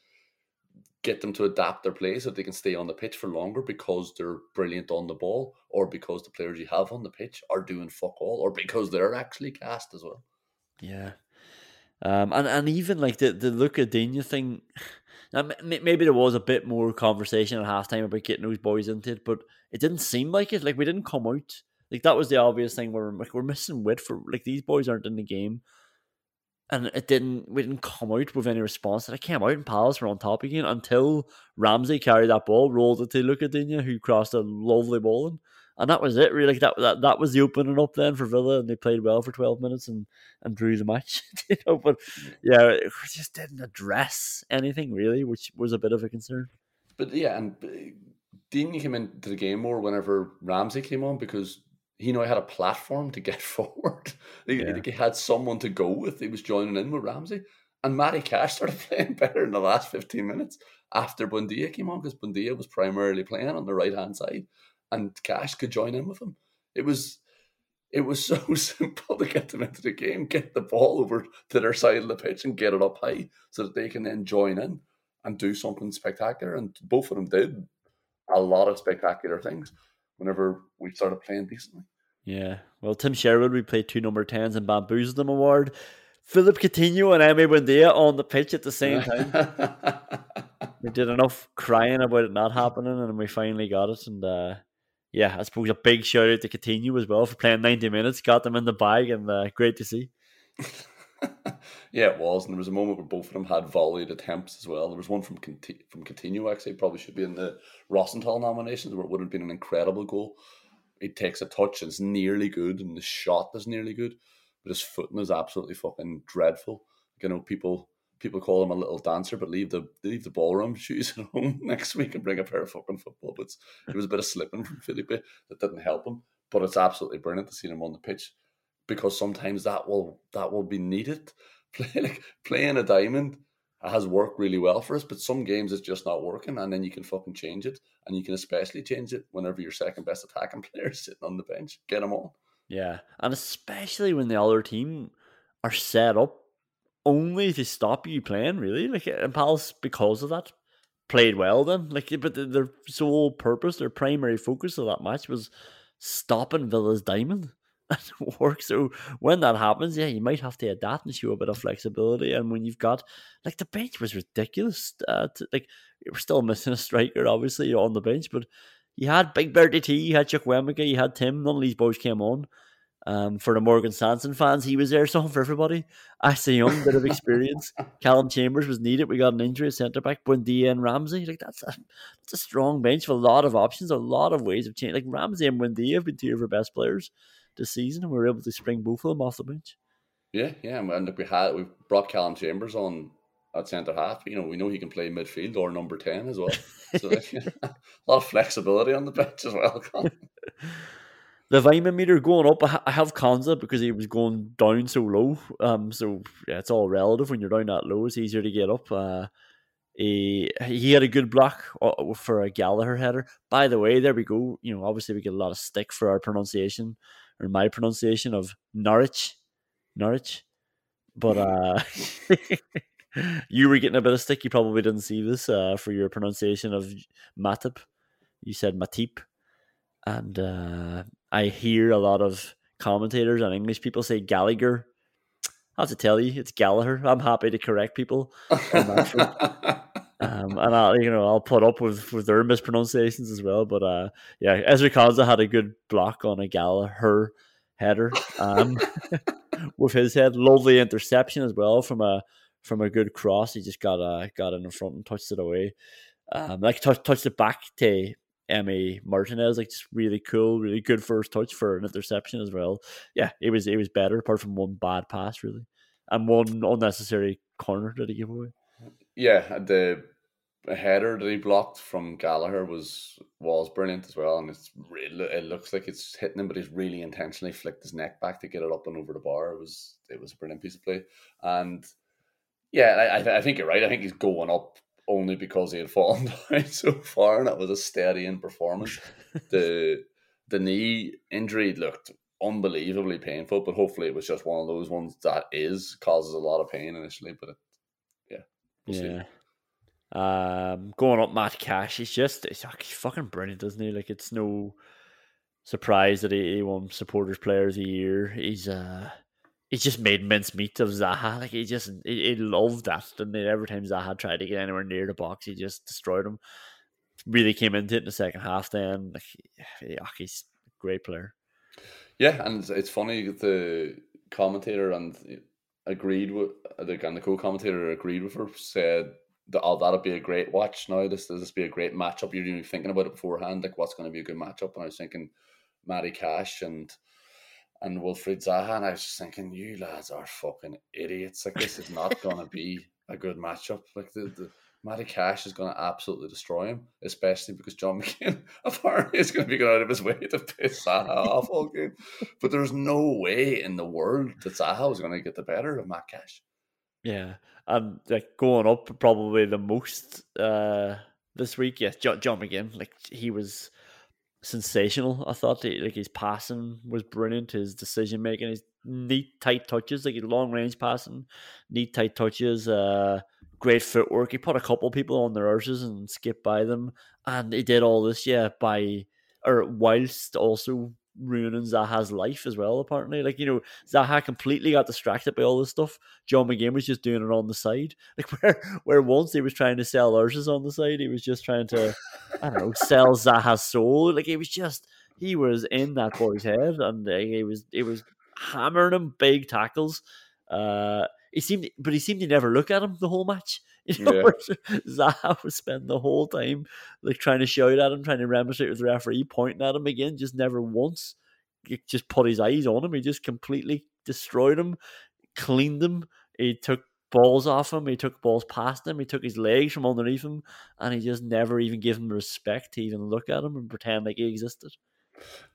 get them to adapt their play so they can stay on the pitch for longer because they're brilliant on the ball, or because the players you have on the pitch are doing fuck all, or because they're actually cast as well. Yeah. Um, and, and even like the, the Lucas Digne thing, maybe there was a bit more conversation at halftime about getting those boys into it, but it didn't seem like it. Like we didn't come out. Like that was the obvious thing. Where we're, like we're missing wit for like these boys aren't in the game, and it didn't. We didn't come out with any response. And it came out and Palace were on top again until Ramsey carried that ball, rolled it to Lucas Digne, who crossed a lovely ball in. And that was it, really. Like that, that that was the opening up then for Villa, and they played well for twelve minutes and, and drew the match. you know, but yeah, it just didn't address anything really, which was a bit of a concern. But yeah, and uh, Digne came into the game more whenever Ramsey came on because he now had a platform to get forward. He, Yeah. he had someone to go with. He was joining in with Ramsey. And Matty Cash started playing better in the last 15 minutes after Buendia came on because Buendia was primarily playing on the right hand side and Cash could join in with him. It was it was so simple to get them into the game, get the ball over to their side of the pitch and get it up high so that they can then join in and do something spectacular. And both of them did a lot of spectacular things whenever we started playing decently. Yeah. Well, Tim Sherwood, we played two number 10s and bamboozled them award. Philippe Coutinho and Emi Buendia on the pitch at the same time. we did enough crying about it not happening and we finally got it. And uh, yeah, I suppose a big shout out to Coutinho as well for playing 90 minutes, got them in the bag, and uh, great to see. yeah, it was. And there was a moment where both of them had volleyed attempts as well. There was one from Conti- from Coutinho, actually, probably should be in the Rosenthal nominations, where it would have been an incredible goal. He takes a touch and it's nearly good, and the shot is nearly good, but his footing is absolutely fucking dreadful. You know, people people call him a little dancer, but leave the leave the ballroom shoes at home next week and bring a pair of fucking football boots. It was a bit of slipping from Felipe that didn't help him, but it's absolutely brilliant to see him on the pitch because sometimes that will that will be needed. Play, like playing a diamond has worked really well for us, but some games it's just not working, and then you can fucking change it, and you can especially change it whenever your second best attacking player is sitting on the bench. Get them on. Yeah, and especially when the other team are set up only to stop you playing, really. Like and Palace, because of that, played well. Then, like, but their sole purpose, their primary focus of that match was stopping Villa's diamond. and work. So when that happens, yeah, you might have to adapt and show a bit of flexibility. And when you've got like the bench was ridiculous. Uh, to, like we're still missing a striker, obviously on the bench, but you had Big Bertie T, you had Chukwuemeka, you had Tim. None of these boys came on. Um, for the Morgan Sanson fans, he was there. Something for everybody. Ashley Young, bit of experience. Callum Chambers was needed. We got an injury at centre back. Buendia and Ramsey. Like that's a that's a strong bench with a lot of options, a lot of ways of changing. Like Ramsey and Buendia have been two of our best players this season, and we were able to spring both of them off the bench. Yeah, yeah, and we had we brought Callum Chambers on at centre half. You know, we know he can play midfield or number ten as well. So a lot of flexibility on the bench as well. The Weimann meter going up. I have Konsa because he was going down so low. Um, so yeah, it's all relative. When you're down that low, it's easier to get up. Uh, he, he had a good block uh, for a Gallagher header. By the way, there we go. You know, obviously we get a lot of stick for our pronunciation or my pronunciation of Norwich, Norwich. But uh, you were getting a bit of stick. You probably didn't see this uh, for your pronunciation of Matip. You said Matip, and uh, I hear a lot of commentators and English people say Gallagher. I have to tell you, it's Gallagher. I'm happy to correct people. Um, and I, you know, I'll put up with, with their mispronunciations as well. But uh, yeah, Ezri Konsa had a good block on a Gallagher header um, with his head. Lovely interception as well from a from a good cross. He just got uh, got in the front and touched it away. Um, like touch, touched it back to Emi Martinez. Like just really cool, really good first touch for an interception as well. Yeah, it was it was better apart from one bad pass really, and one unnecessary corner that he gave away. Yeah, the header that he blocked from Gallagher was was brilliant as well, and it's really, it looks like it's hitting him, but he's really intentionally flicked his neck back to get it up and over the bar. It was it was a brilliant piece of play, and yeah, I, I think you're right. I think he's going up only because he had fallen down so far, and that was a steadying performance. the the knee injury looked unbelievably painful, but hopefully it was just one of those ones that is causes a lot of pain initially, but it We'll yeah. Um, going up Matt Cash, he's just it's fucking brilliant, doesn't he? Like it's no surprise that he, he won supporters players a year. He's uh he's just made mincemeat of Zaha. Like he just he, he loved that. And every time Zaha tried to get anywhere near the box, he just destroyed him. Really came into it in the second half. Then like he's a great player. Yeah, and it's funny the commentator and agreed with the and the co-commentator agreed with her. Said that oh, that'll be a great watch. Now this this be a great matchup. You're even thinking about it beforehand, like what's going to be a good matchup. And I was thinking, Matty Cash and and Wilfried Zaha, and I was just thinking, you lads are fucking idiots. Like this is not going to be a good matchup. Like the, the Matty Cash is going to absolutely destroy him, especially because John McGinn apparently is going to be going out of his way to piss Zaha off all game. But there's no way in the world that Zaha was going to get the better of Matt Cash. Yeah, and like going up probably the most uh, this week. Yes, John, John McGinn, like he was sensational. I thought like his passing was brilliant. His decision making, his neat tight touches, like his long range passing, neat tight touches. Uh, great footwork. He put a couple people on their arses and skipped by them, and he did all this, yeah, by or whilst also ruining Zaha's life as well. Apparently, like you know, Zaha completely got distracted by all this stuff. John McGinn was just doing it on the side, like where where once he was trying to sell arses on the side, he was just trying to, I don't know, sell Zaha's soul. Like he was just he was in that boy's head, and uh, he was he was hammering him big tackles. Uh, he seemed, but he seemed to never look at him the whole match. You know, yeah. Zaha was spending the whole time like trying to shout at him, trying to remonstrate with the referee, pointing at him again, just never once just put his eyes on him. He just completely destroyed him, cleaned him. He took balls off him. He took balls past him. He took his legs from underneath him, and he just never even gave him respect to even look at him and pretend like he existed.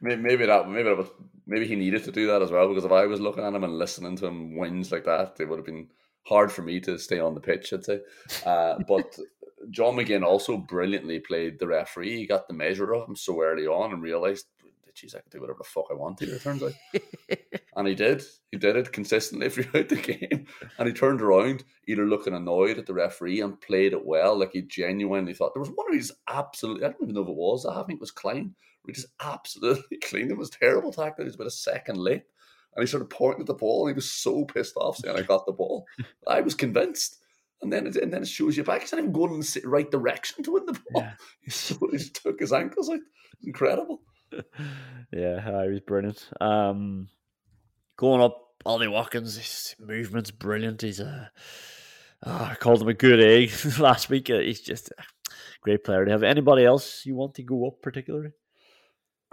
Maybe that maybe that was maybe he needed to do that as well because if I was looking at him and listening to him wins like that, it would have been hard for me to stay on the pitch. I'd say, uh, but John McGinn also brilliantly played the referee. He got the measure of him so early on and realized, geez, I can do whatever the fuck I want to. It turns out, and he did. He did it consistently throughout the game, and he turned around, either looking annoyed at the referee and played it well, like he genuinely thought. There was one of these absolutely, I don't even know if it was. I think it was Clyne. We just absolutely cleaned. It was terrible tackle. He was about a second late, and he sort of pointed at the ball, and he was so pissed off saying, "I got the ball." I was convinced. And then it, and then it shows you back. He's not even going in the right direction to win the ball. Yeah. He, so, he just took his ankles out. Incredible. yeah, he was brilliant. Um, going up, Ollie Watkins, his movement's brilliant. He's a, oh, I called him a good egg last week. Uh, he's just a great player. Do you have anybody else you want to go up particularly?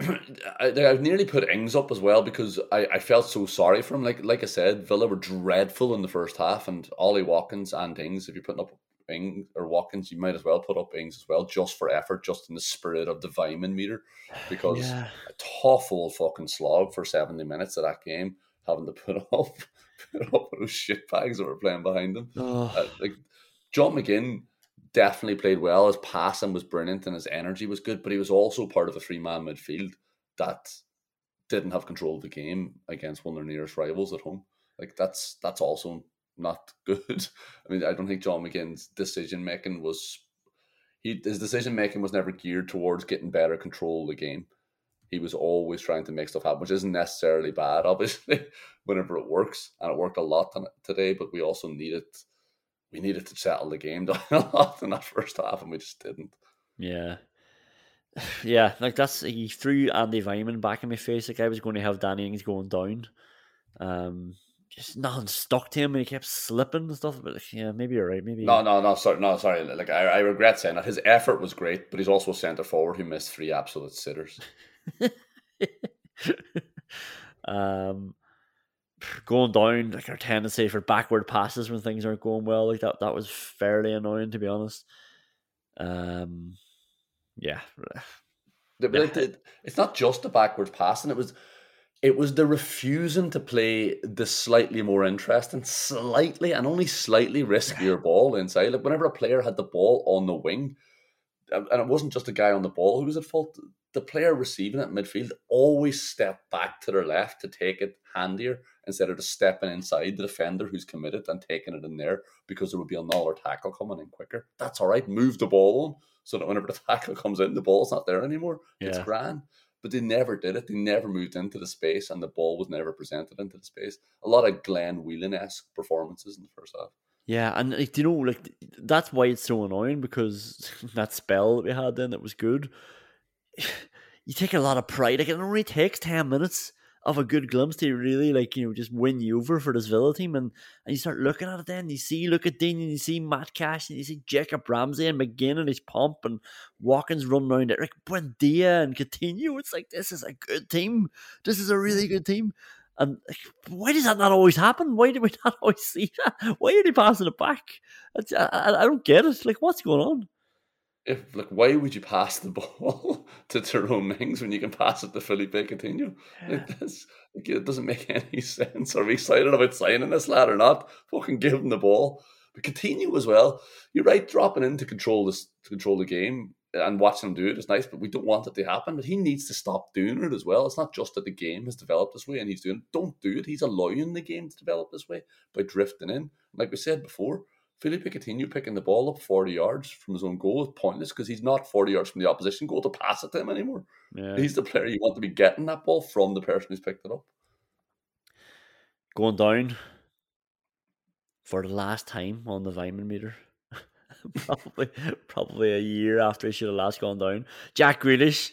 I, have nearly put Ings up as well because I, I felt so sorry for him. Like like I said, Villa were dreadful in the first half, and Ollie Watkins and Ings, if you're putting up Ings or Watkins, you might as well put up Ings as well, just for effort, just in the spirit of the Weimann meter, because yeah. a tough old fucking slog for 70 minutes of that game, having to put up put up those shit bags that were playing behind them. Oh. Uh, like John McGinn definitely played well. His passing was brilliant and his energy was good, but he was also part of a three man midfield that didn't have control of the game against one of their nearest rivals at home. Like that's that's also not good. I mean, I don't think John McGinn's decision making was he his decision making was never geared towards getting better control of the game. He was always trying to make stuff happen, which isn't necessarily bad, obviously, whenever it works, and it worked a lot today. But we also needed we needed to settle the game down a lot in that first half, and we just didn't. Yeah. Yeah, like that's he threw Andy Weimann back in my face. Like I was going to have Danny Ings going down, um, just nothing stuck to him, and he kept slipping and stuff. But yeah, maybe you're right. Maybe no, no, no, sorry, no, sorry. Like I, I regret saying that his effort was great, but he's also a centre forward who missed three absolute sitters. um, going down like our tendency for backward passes when things aren't going well like that that was fairly annoying to be honest. Um yeah. It's not just the backwards passing it was it was the refusing to play the slightly more interesting slightly and only slightly riskier ball inside. Like whenever a player had the ball on the wing and it wasn't just the guy on the ball who was at fault the player receiving it midfield always stepped back to their left to take it handier instead of just stepping inside the defender who's committed and taking it in there because there would be another tackle coming in quicker. That's all right. Move the ball on so that whenever the tackle comes in, the ball's not there anymore. Yeah. It's grand. But they never did it. They never moved into the space and the ball was never presented into the space. A lot of Glenn Whelan esque performances in the first half. Yeah, and like, you know, like that's why it's so annoying because that spell that we had then that was good. You take a lot of pride. Like it only takes ten minutes of a good glimpse to really like you know just win you over for this Villa team, and and you start looking at it. Then you see look at Digne, and you see Matt Cash, and you see Jacob Ramsey and McGinn and his pump, and Watkins running around it, like Buendia and Coutinho. It's like this is a good team. This is a really mm. good team. And like, why does that not always happen? Why do we not always see that? Why are they passing it back? I, I, I don't get it. Like, what's going on? if like why would you pass the ball to Tyrone Mings when you can pass it to Philippe Coutinho? Like, this, like, it doesn't make any sense. Are we excited about signing this lad or not? Fucking give him the ball. But Coutinho as well. You're right, dropping in to control this to control the game and watching him do it is nice, but we don't want it to happen. But he needs to stop doing it as well. It's not just that the game has developed this way and he's doing it. Don't do it. He's allowing the game to develop this way by drifting in. Like we said before, Philippe Coutinho picking the ball up 40 yards from his own goal is pointless because he's not 40 yards from the opposition goal to pass it to him anymore. Yeah. He's the player you want to be getting that ball from the person who's picked it up. Going down for the last time on the Weimann meter. probably probably a year after he should have last gone down. Jack Grealish.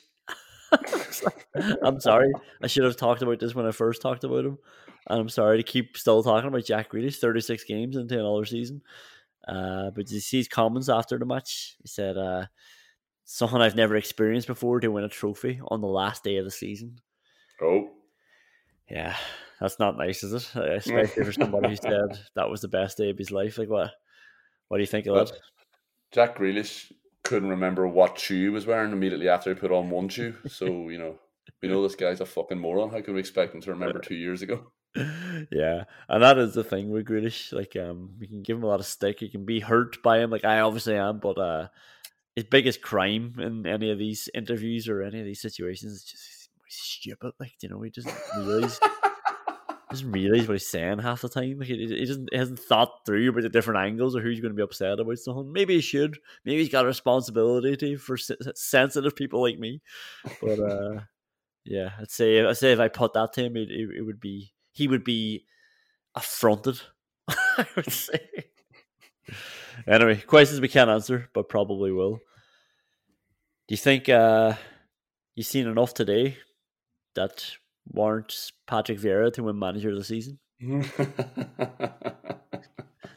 I'm sorry. I should have talked about this when I first talked about him. And I'm sorry to keep still talking about Jack Grealish, 36 games into another season. Uh, but you see his comments after the match? He said, uh, something I've never experienced before to win a trophy on the last day of the season. Oh. Yeah, that's not nice, is it? Especially for somebody who said that was the best day of his life. Like, what? What do you think of that? Jack Grealish couldn't remember what shoe he was wearing immediately after he put on one shoe. So you know, we know this guy's a fucking moron. How can we expect him to remember two years ago? yeah, and that is the thing with Grealish. Like, um, we can give him a lot of stick. You can be hurt by him. Like I obviously am, but uh, his biggest crime in any of these interviews or any of these situations is just he's stupid. Like, you know, he doesn't realize doesn't realize what he's saying half the time. Like, he, he doesn't he hasn't thought through about the different angles or who's going to be upset about something. Maybe he should. Maybe he's got a responsibility to for sensitive people like me. But uh, yeah, I'd say I'd say if I put that to him, it, it, it would be he would be affronted. I would say. anyway, questions we can't answer, but probably will. Do you think uh, you've seen enough today that warrants Patrick Vieira to win Manager of the Season?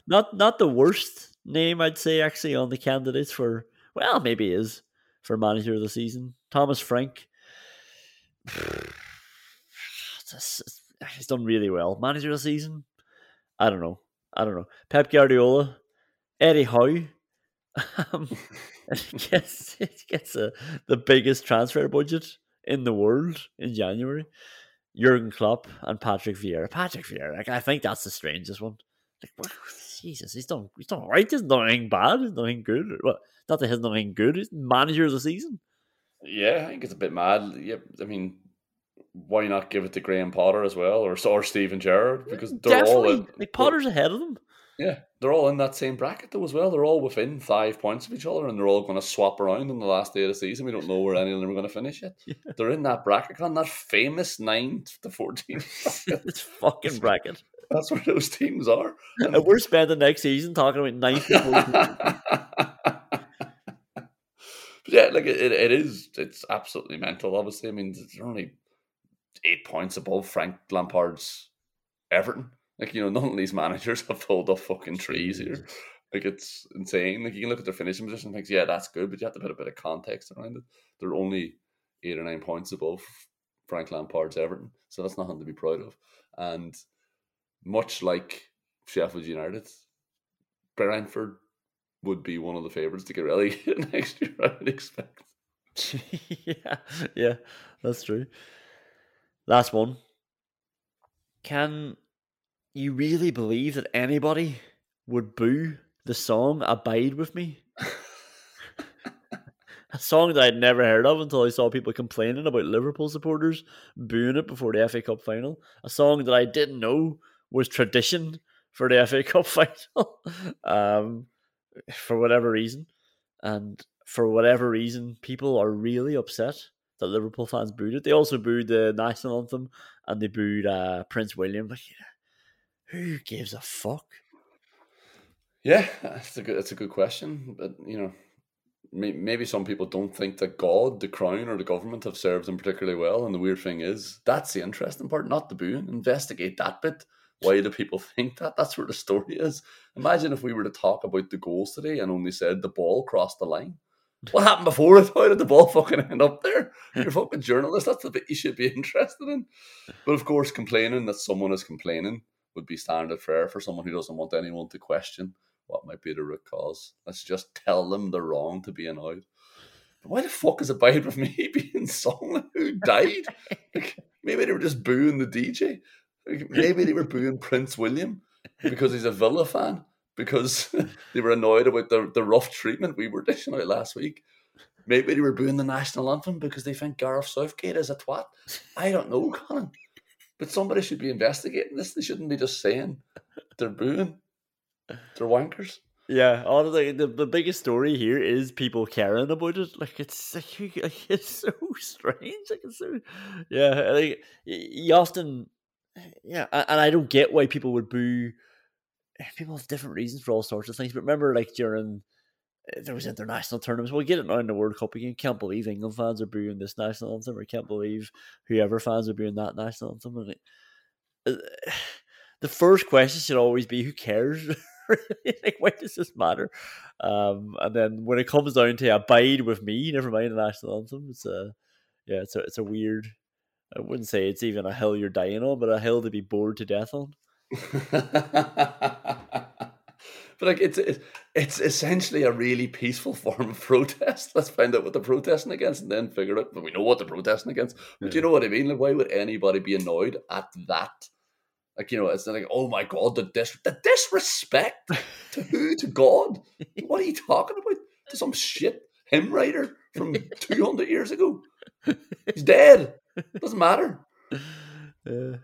not not the worst name I'd say actually on the candidates for well maybe is for Manager of the Season. Thomas Frank. He's done really well. Manager of the Season. I don't know. I don't know. Pep Guardiola. Eddie Howe. Um, he gets, he gets a, the biggest transfer budget in the world in January. Jurgen Klopp and Patrick Vieira. Patrick Vieira, like I think that's the strangest one. Like, Jesus, he's done he's done right. He's done anything bad. He's nothing good. Well, not that he's done anything good. He's manager of the season. Yeah, I think it's a bit mad. Yeah, I mean, why not give it to Graham Potter as well, or or Steven Gerrard because they're Definitely. all in, like Potter's ahead of them. Yeah, they're all in that same bracket though as well. They're all within five points of each other, and they're all going to swap around in the last day of the season. We don't know where any of them are going to finish yet. Yeah. They're in that bracket, on that famous nine to fourteen. it's fucking bracket. That's where those teams are. And, and we're spending next season talking about ninth. yeah, like it, it is. It's absolutely mental. Obviously, I mean, they're only eight points above Frank Lampard's Everton. Like, you know, none of these managers have pulled off fucking trees here. Like, it's insane. Like, you can look at their finishing position and think, yeah, that's good, but you have to put a bit of context around it. They're only eight or nine points above Frank Lampard's Everton. So that's nothing to be proud of. And much like Sheffield United, Brentford would be one of the favourites to get relegated next year, I would expect. yeah, yeah, that's true. Last one. Can you really believe that anybody would boo the song Abide With Me? a song that I'd never heard of until I saw people complaining about Liverpool supporters booing it before the FA Cup final. A song that I didn't know was tradition for the FA Cup final um, for whatever reason. And for whatever reason, people are really upset that Liverpool fans booed it. They also booed the national anthem and they booed uh, Prince William. Like, who gives a fuck? Yeah, that's a good. That's a good question. But you know, maybe some people don't think that God, the crown, or the government have served them particularly well. And the weird thing is, that's the interesting part, not the booing. Investigate that bit. Why do people think that? That's where the story is. Imagine if we were to talk about the goals today and only said the ball crossed the line. What happened before it? How did the ball fucking end up there? You're fucking journalist. That's the bit you should be interested in. But of course, complaining that someone is complaining would be standard fare for someone who doesn't want anyone to question what might be the root cause. Let's just tell them they're wrong to be annoyed. But why the fuck is Abide with me being someone Who died? like, maybe they were just booing the DJ. Like, maybe they were booing Prince William because he's a Villa fan. Because they were annoyed about the, the rough treatment we were dishing out last week. Maybe they were booing the national anthem because they think Gareth Southgate is a twat. I don't know, Colin. But somebody should be investigating this. They shouldn't be just saying they're booing. They're wankers. Yeah, honestly, the, the biggest story here is people caring about it. Like it's like, it's so strange. Like it's so yeah. Like you often yeah, and I don't get why people would boo. Eh, people have different reasons for all sorts of things. But remember, like during there was international tournaments. We'll get it now in the World Cup again. Can't believe England fans are booing this national anthem, or can't believe whoever fans are booing that national anthem. And it, uh, the first question should always be, who cares? like, why does this matter? Um, and then when it comes down to abide with me, never mind the national anthem. It's a yeah, it's a it's a weird. I wouldn't say it's even a hill you're dying on, but a hill to be bored to death on. but like it's, it's essentially a really peaceful form of protest. Let's find out what they're protesting against and then figure it. But we know what they're protesting against. But yeah. you know what I mean? Like, why would anybody be annoyed at that? Like you know, it's like, oh my god, the dis- the disrespect to who? To God? What are you talking about? To some shit hymn writer from two hundred years ago? He's dead. Doesn't matter. Uh,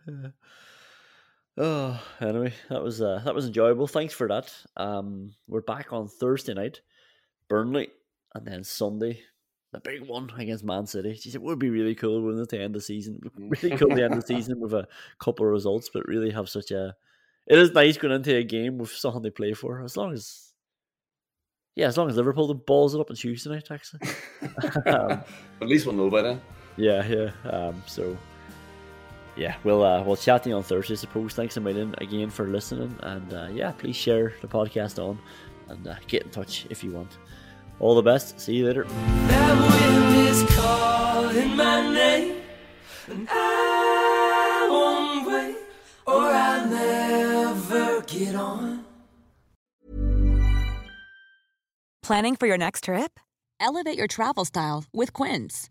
Oh, anyway, that was uh, that was enjoyable. Thanks for that. Um, we're back on Thursday night, Burnley, and then Sunday, the big one against Man City. It would be really cool, wouldn't it, to end the season? Really cool to end of the season with a couple of results, but really have such a. It is nice going into a game with something they play for, as long as. Yeah, as long as Liverpool then balls it up on Tuesday night, actually. um, At least we'll know by then. Yeah, yeah. Um, so yeah, we'll uh, we'll chat to you on Thursday, I suppose. Thanks a million again for listening, and uh, yeah, please share the podcast on and uh, get in touch if you want. All the best. See you later. That wind is calling my name, and I won't wait, or I'll never get on. Planning for your next trip? Elevate your travel style with Quince.